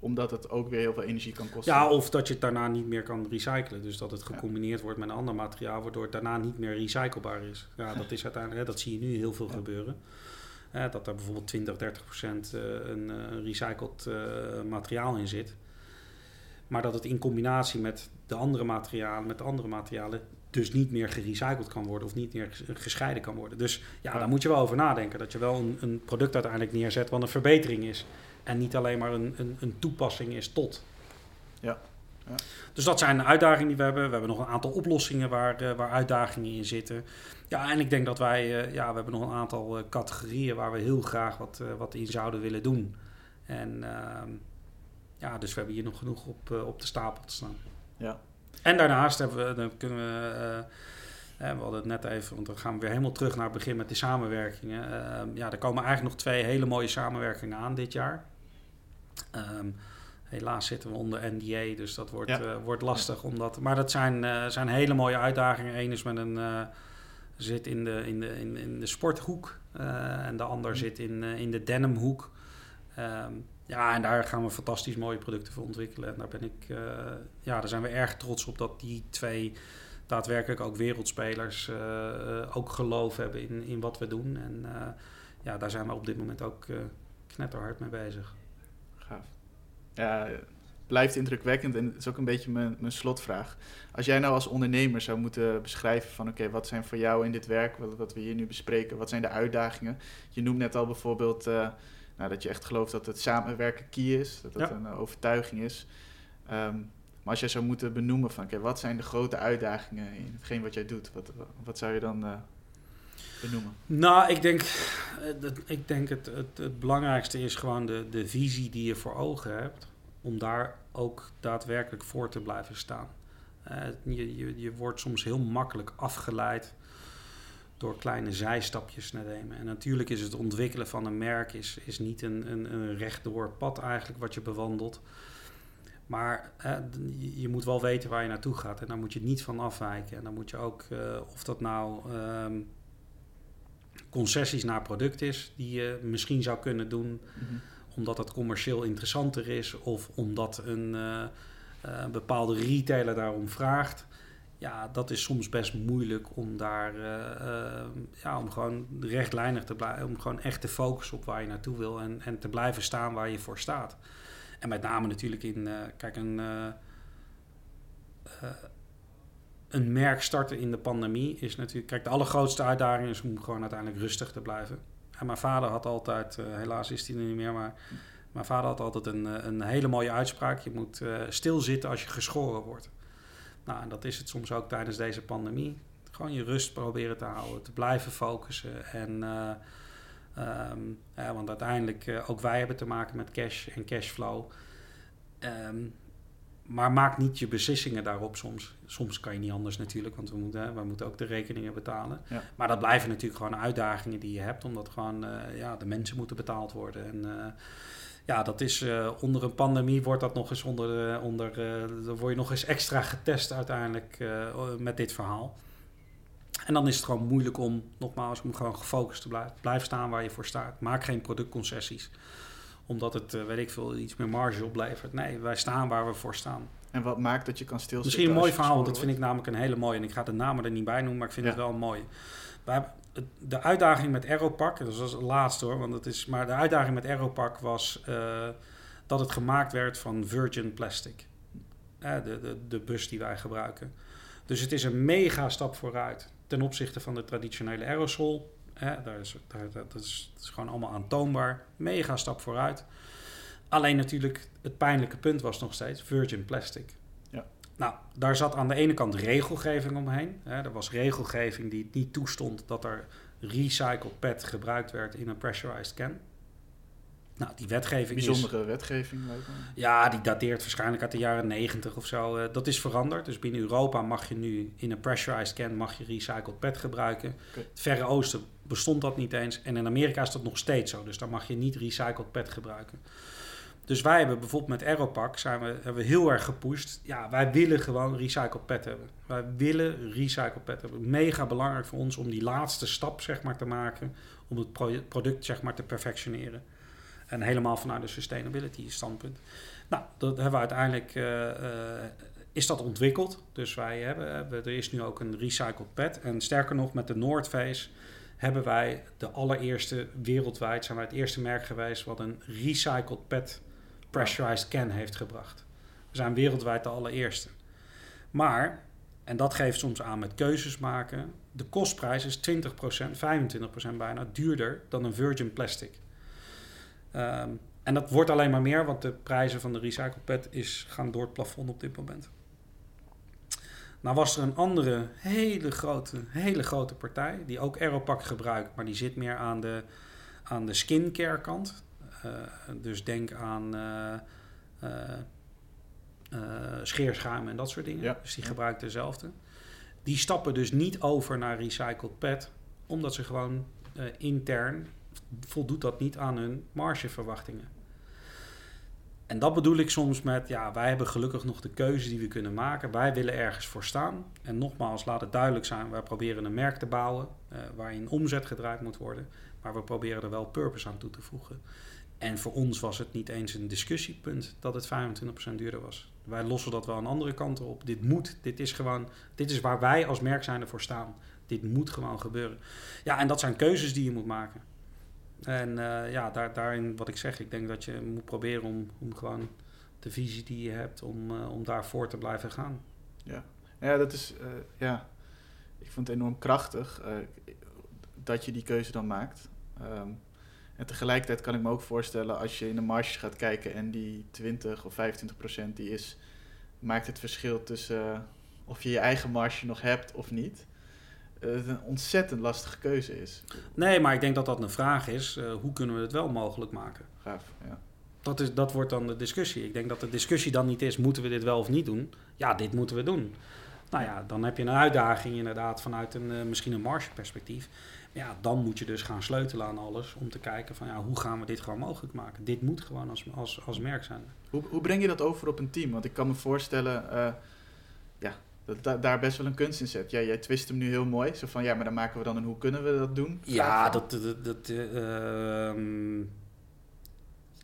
omdat het ook weer heel veel energie kan kosten. Ja, of dat je het daarna niet meer kan recyclen. Dus dat het gecombineerd wordt met een ander materiaal, waardoor het daarna niet meer recyclebaar is. Ja, dat is uiteindelijk, dat zie je nu heel veel gebeuren. dat er bijvoorbeeld 20, 30 procent uh, een uh, recycled uh, materiaal in zit. Maar dat het in combinatie met de andere materialen, met de andere materialen, dus niet meer gerecycled kan worden of niet meer gescheiden kan worden. Dus ja, Ja. daar moet je wel over nadenken. Dat je wel een, een product uiteindelijk neerzet wat een verbetering is. En niet alleen maar een, een, een toepassing is tot. Ja. Ja. Dus dat zijn de uitdagingen die we hebben. We hebben nog een aantal oplossingen waar, eh, waar uitdagingen in zitten. Ja, en ik denk dat wij, eh, ja, we hebben nog een aantal eh, categorieën waar we heel graag wat, wat in zouden willen doen. En ehm, ja, dus we hebben hier nog genoeg op, op de stapel te staan. Ja. En daarnaast hebben we, dan kunnen we, we hadden het net even, want dan gaan we weer helemaal terug naar het begin met die samenwerkingen. Ehm, ja, er komen eigenlijk nog twee hele mooie samenwerkingen aan dit jaar. Ehm, helaas zitten we onder NDA, dus dat wordt, Ja. eh, wordt lastig. Omdat, maar dat zijn, eh, zijn hele mooie uitdagingen. Eén is met een, eh, zit in de, in de, in, in de sporthoek en de ander Mhm. zit in, in de denimhoek. Ehm, ja, en daar gaan we fantastisch mooie producten voor ontwikkelen. En daar ben ik, ja, daar zijn we erg trots op dat die twee daadwerkelijk ook wereldspelers ook geloof hebben in, in wat we doen. En ja, daar zijn we op dit moment ook knetterhard mee bezig. Gaaf. Ja, blijft indrukwekkend en het is ook een beetje mijn, mijn slotvraag. Als jij nou als ondernemer zou moeten beschrijven van oké, wat zijn voor jou in dit werk, wat, wat we hier nu bespreken, wat zijn de uitdagingen? Je noemt net al bijvoorbeeld eh, nou, dat je echt gelooft dat het samenwerken key is, dat dat Ja. een eh, overtuiging is. Ehm, maar als jij zou moeten benoemen van oké, wat zijn de grote uitdagingen in hetgeen wat jij doet, wat, wat zou je dan eh, benoemen? Nou, ik denk, eh, dat- ik denk het, het, belangrijkste is gewoon de, de visie die je voor ogen hebt. Om daar ook daadwerkelijk voor te blijven staan. Eh, je, je, wordt soms heel makkelijk afgeleid door kleine zijstapjes te nemen. En natuurlijk is het ontwikkelen van een merk is, is niet een, een, een rechtdoor pad eigenlijk wat je bewandelt. Maar eh, je- moet wel weten waar je naartoe gaat. En daar moet je niet van afwijken. En dan moet je ook, of dat nou ehm, concessies naar product is, die je misschien zou kunnen doen Mhm. omdat het commercieel interessanter is of omdat een eh, bepaalde retailer daarom vraagt. Ja, dat is soms best moeilijk om daar, eh, ja, om gewoon rechtlijnig te blijven, om gewoon echt te focussen op waar je naartoe wil en, en te blijven staan waar je voor staat. En met name natuurlijk in, kijk, een, een merk starten in de pandemie is natuurlijk, kijk, de allergrootste uitdaging is om gewoon uiteindelijk rustig te blijven. En mijn vader had altijd, eh, helaas is hij er niet meer, maar mijn vader had altijd een, eh, een hele mooie uitspraak. Je moet eh, stilzitten als je geschoren wordt. Nou, en dat is het soms ook tijdens deze pandemie. Gewoon je rust proberen te houden, te blijven focussen. En, eh, ehm, ja, want uiteindelijk, ook wij hebben te maken met cash en cashflow. Ehm, maar maak niet je beslissingen daarop soms. Soms kan je niet anders natuurlijk, want we moeten, we moeten ook de rekeningen betalen. Ja. Maar dat blijven natuurlijk gewoon uitdagingen die je hebt, omdat gewoon eh, ja, de mensen moeten betaald worden. En eh, ja, dat is eh, onder een pandemie wordt dat nog eens onder, de, onder dan word je nog eens extra getest uiteindelijk met dit verhaal. En dan is het gewoon moeilijk om, nogmaals, om gewoon gefocust te blijven. Blijf staan waar je voor staat. Maak geen productconcessies. Omdat het, eh, weet ik veel, iets meer marge oplevert. Nee, wij staan waar we voor staan. En wat maakt dat je kan stilzitten? Misschien een mooi verhaal, want dat vind ik namelijk een hele mooie. En ik ga de namen er niet bij noemen, maar ik vind Ja. het wel mooi. Wij de uitdaging met Aeropack, dat was het laatste hoor, want het is, maar de uitdaging met Aeropack was eh, dat het gemaakt werd van virgin plastic. Eh, de, de, de bus die wij gebruiken. Dus het is een mega stap vooruit ten opzichte van de traditionele aerosol. Daar is, daar, dat, is, dat is gewoon allemaal aantoonbaar. Mega stap vooruit. Alleen natuurlijk, het pijnlijke punt was nog steeds virgin plastic. Ja. Nou, daar zat aan de ene kant regelgeving omheen. Hè. Er was regelgeving die het niet toestond dat er recycled PET gebruikt werd in een pressurized can. Nou, die wetgeving is... Bijzondere wetgeving lijkt me. Ja, die dateert waarschijnlijk uit de jaren 90 of zo. Eh, dat is veranderd. Dus binnen Europa mag je nu in een pressurized can mag je recycled PET gebruiken. Het Verre Oosten bestond dat niet eens. En in Amerika is dat nog steeds zo. Dus daar mag je niet recycled PET gebruiken. Dus wij hebben bijvoorbeeld met Aeropack zijn we, hebben we heel erg gepusht. Ja, wij willen gewoon recycled PET hebben. Wij willen recycled PET hebben. Mega belangrijk voor ons om die laatste stap zeg maar, te maken. Om het pro- product zeg maar, te perfectioneren. En helemaal vanuit de sustainability standpunt. Nou, dat hebben we uiteindelijk, eh, eh, is dat ontwikkeld. Dus wij hebben, hebben- er is nu ook een recycled PET. En sterker nog, met de Noordface hebben wij de allereerste wereldwijd, zijn wij het eerste merk geweest wat een recycled PET pressurized can heeft gebracht. We zijn wereldwijd de allereerste. Maar En dat geeft soms aan met keuzes maken. De kostprijs is 20%, 25% bijna duurder dan een virgin plastic. Ehm, en dat wordt alleen maar meer, want de prijzen van de recycled PET is, gaan door het plafond op dit moment. Nou was er een andere hele grote, hele grote partij die ook Aeropack gebruikt, maar die zit meer aan de, aan de skincare kant. Uh, dus denk aan uh, uh, scheerschuim en dat soort dingen. Ja. Dus die gebruikt dezelfde. Die stappen dus niet over naar recycled PET, omdat ze gewoon intern voldoet dat niet aan hun margeverwachtingen. En dat bedoel ik soms met, ja, wij hebben gelukkig nog de keuze die we kunnen maken. Wij willen ergens voor staan. En nogmaals, laat het duidelijk zijn, wij proberen een merk te bouwen uh, waarin omzet gedraaid moet worden. Maar we proberen er wel purpose aan toe te voegen. En voor ons was het niet eens een discussiepunt dat het 25% duurder was. Wij lossen dat wel aan andere kanten op. Dit moet, dit is gewoon, dit is waar wij als merk zijn ervoor staan. Dit moet gewoon gebeuren. Ja, en dat zijn keuzes die je moet maken. En uh, ja, daar, daarin wat ik zeg, ik denk dat je moet proberen om, om gewoon de visie die je hebt, om, uh, om daarvoor te blijven gaan. Ja, ja dat is, uh, ja, ik vond het enorm krachtig dat je die keuze dan maakt. Um, en tegelijkertijd kan ik me ook voorstellen, als je in de marge gaat kijken en die 20 of 25 procent die is, maakt het verschil tussen of je je eigen marge nog hebt of niet het een ontzettend lastige keuze is. Nee, maar ik denk dat dat een vraag is. Uh, hoe kunnen we het wel mogelijk maken? Gaaf, ja. Dat, is, dat wordt dan de discussie. Ik denk dat de discussie dan niet is, moeten we dit wel of niet doen? Ja, dit moeten we doen. Nou ja, dan heb je een uitdaging inderdaad vanuit een, uh, misschien een margeperspectief. Ja, dan moet je dus gaan sleutelen aan alles om te kijken van ja, hoe gaan we dit gewoon mogelijk maken? Dit moet gewoon als, als, als merk zijn. Hoe, hoe breng je dat over op een team? Want ik kan me voorstellen, uh, ja, dat daar best wel een kunst in zit. Ja, jij twist hem nu heel mooi. Zo van, ja, maar dan maken we dan een hoe kunnen we dat doen? Ja, dat... dat, dat uh,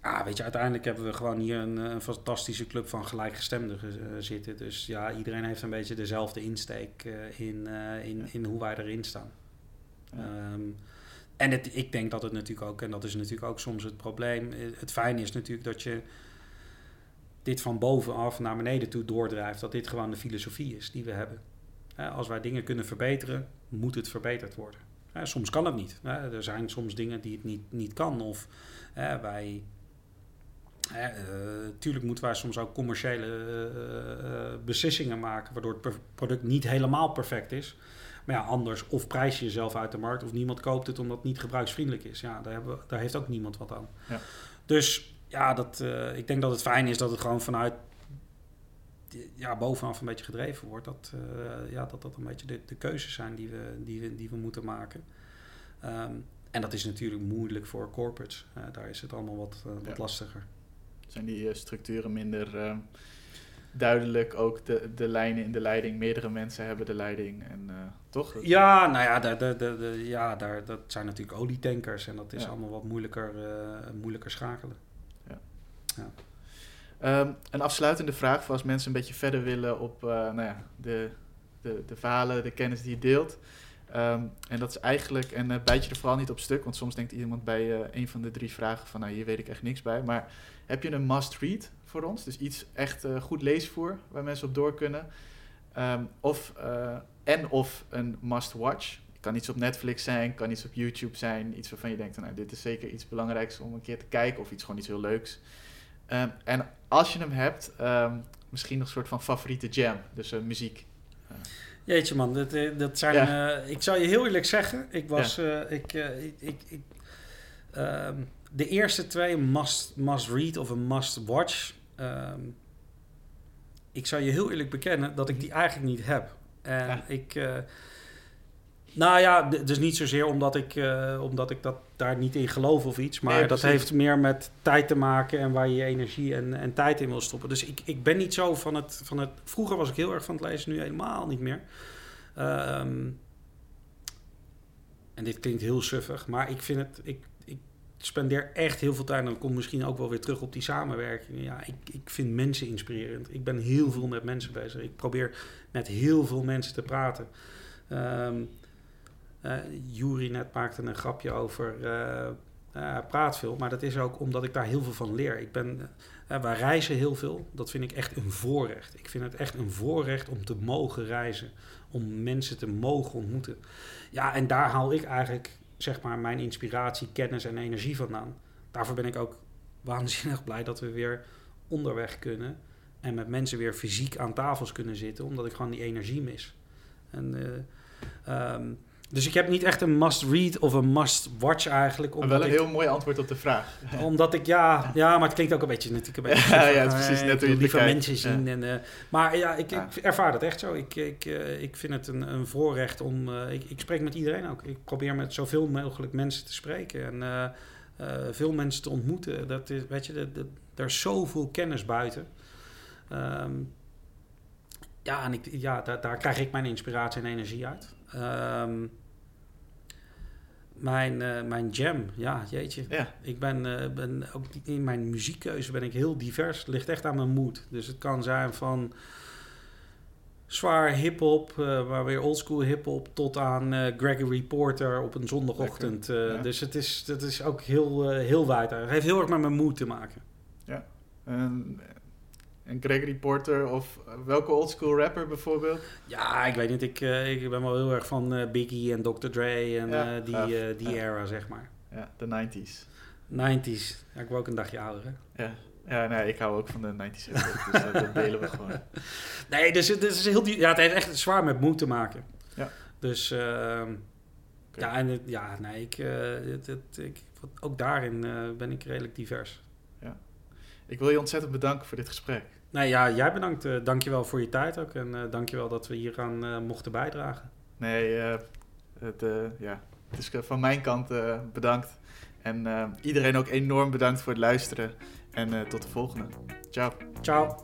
ah, weet je, uiteindelijk hebben we gewoon hier een, een fantastische club van gelijkgestemden uh, zitten. Dus ja, iedereen heeft een beetje dezelfde insteek uh, in, in, in hoe wij erin staan. Ja. Um, en het, ik denk dat het natuurlijk ook, en dat is natuurlijk ook soms het probleem. Het fijne is natuurlijk dat je dit van bovenaf naar beneden toe doordrijft. Dat dit gewoon de filosofie is die we hebben. Als wij dingen kunnen verbeteren, moet het verbeterd worden. Soms kan het niet. Er zijn soms dingen die het niet, niet kan. Of wij. Uh, tuurlijk moeten wij soms ook commerciële uh, beslissingen maken, waardoor het product niet helemaal perfect is. Maar ja, anders of prijs je jezelf uit de markt of niemand koopt het omdat het niet gebruiksvriendelijk is. Ja, daar, hebben we, daar heeft ook niemand wat aan. Ja. Dus ja, dat, uh, ik denk dat het fijn is dat het gewoon vanuit ja, bovenaf een beetje gedreven wordt. Dat uh, ja, dat, dat een beetje de, de keuzes zijn die we, die we, die we moeten maken. Um, en dat is natuurlijk moeilijk voor corporates. Uh, daar is het allemaal wat, wat ja. lastiger. Zijn die structuren minder duidelijk? Ook de, de lijnen in de leiding, meerdere mensen hebben de leiding. En, toch? Ja, nou ja, daar, de, de, de, ja daar, dat zijn natuurlijk olietankers. En dat is ja. allemaal wat moeilijker, moeilijker schakelen. Um, een afsluitende vraag voor als mensen een beetje verder willen op uh, nou ja, de, de, de verhalen, de kennis die je deelt. Um, en dat is eigenlijk, en uh, bijt je er vooral niet op stuk, want soms denkt iemand bij uh, een van de drie vragen van, nou hier weet ik echt niks bij. Maar heb je een must-read voor ons? Dus iets echt goed leesvoer waar mensen op door kunnen. Um, of, en of een must-watch. Kan iets op Netflix zijn, kan iets op YouTube zijn. Iets waarvan je denkt, nou dit is zeker iets belangrijks om een keer te kijken. Of iets gewoon iets heel leuks. Um, en als je hem hebt, um, misschien nog een soort van favoriete jam, dus uh, muziek. Uh. Jeetje man, dat, dat zijn... Ja. Uh, ik zou je heel eerlijk zeggen, ik was... Ja. ik, ik, ik, ik um, de eerste twee, must, must read of een must watch... ik zou je heel eerlijk bekennen dat ik die eigenlijk niet heb. En ja. ik... Nou ja, dus niet zozeer omdat ik, uh, omdat ik dat daar niet in geloof of iets. Maar nee, dat heeft meer met tijd te maken en waar je je energie en, en tijd in wil stoppen. Dus ik, ik ben niet zo van het, van het... Vroeger was ik heel erg van het lezen, nu helemaal niet meer. Um, en dit klinkt heel suffig, maar ik vind het... Ik, ik spendeer echt heel veel tijd en dan kom misschien ook wel weer terug op die samenwerking. Ja, ik, ik vind mensen inspirerend. Ik ben heel veel met mensen bezig. Ik probeer met heel veel mensen te praten. Um, Jury net maakte een grapje over uh, hij praat veel, maar dat is ook omdat ik daar heel veel van leer. Ik ben, wij reizen heel veel. Dat vind ik echt een voorrecht. Ik vind het echt een voorrecht om te mogen reizen. Om mensen te mogen ontmoeten. Ja, en daar haal ik eigenlijk zeg maar mijn inspiratie, kennis en energie vandaan. Daarvoor ben ik ook waanzinnig blij dat we weer onderweg kunnen. En met mensen weer fysiek aan tafels kunnen zitten. Omdat ik gewoon die energie mis. En... Um, dus ik heb niet echt een must-read of een must-watch eigenlijk. Omdat wel een heel mooi antwoord op de vraag. Omdat ik, ja, ja, maar het klinkt ook een beetje natuurlijk een beetje... ja, ja, precies. Net hoe je liever mensen zien. En, uh, maar ja, ik, ik, ervaar het echt zo. Ik, ik, uh, ik vind het een, een voorrecht om... Uh, ik, ik spreek met iedereen ook. Ik probeer met zoveel mogelijk mensen te spreken. En veel mensen te ontmoeten. Dat is, weet je, dat, dat, er is zoveel kennis buiten. Um, ja, en ik, ja daar, daar krijg ik mijn inspiratie en energie uit. Um, mijn, uh, mijn jam, ja, jeetje. Ja. Ik ben, uh, ben ook in mijn muziekkeuze ben ik heel divers. Het ligt echt aan mijn mood. Dus het kan zijn van zwaar hip-hop, uh, maar weer oldschool hip-hop, tot aan Gregory Porter op een zondagochtend. Ja. Dus het is, het is ook heel, heel wijd. Het heeft heel erg met mijn mood te maken. Ja. En en Gregory Porter of eh, welke oldschool rapper bijvoorbeeld? Ja, ik weet niet. Ik, uh, ik ben wel heel erg van uh, Biggie en Dr. Dre en ja, uh, die, uh, die ja. era, zeg maar. Ja, de 90s. 90s. Ja, ik ben ook een dagje ouder, hè? Ja. Ja, nee, ik hou ook van de 90s. dus dat delen we gewoon. Nee, dus het, is heel, ja, het heeft echt zwaar met moed te maken. Ja. Dus uh, okay. ja, en ja, nee, ik, het, het, ik, ook daarin ben ik redelijk divers. Ja. Ik wil je ontzettend bedanken voor dit gesprek. Nee, ja, jij bedankt. Uh, dankjewel voor je tijd ook. En uh, dankjewel dat we hieraan uh, mochten bijdragen. Nee, het, ja, het is van mijn kant bedankt. En iedereen ook enorm bedankt voor het luisteren. En tot de volgende. Ciao. Ciao.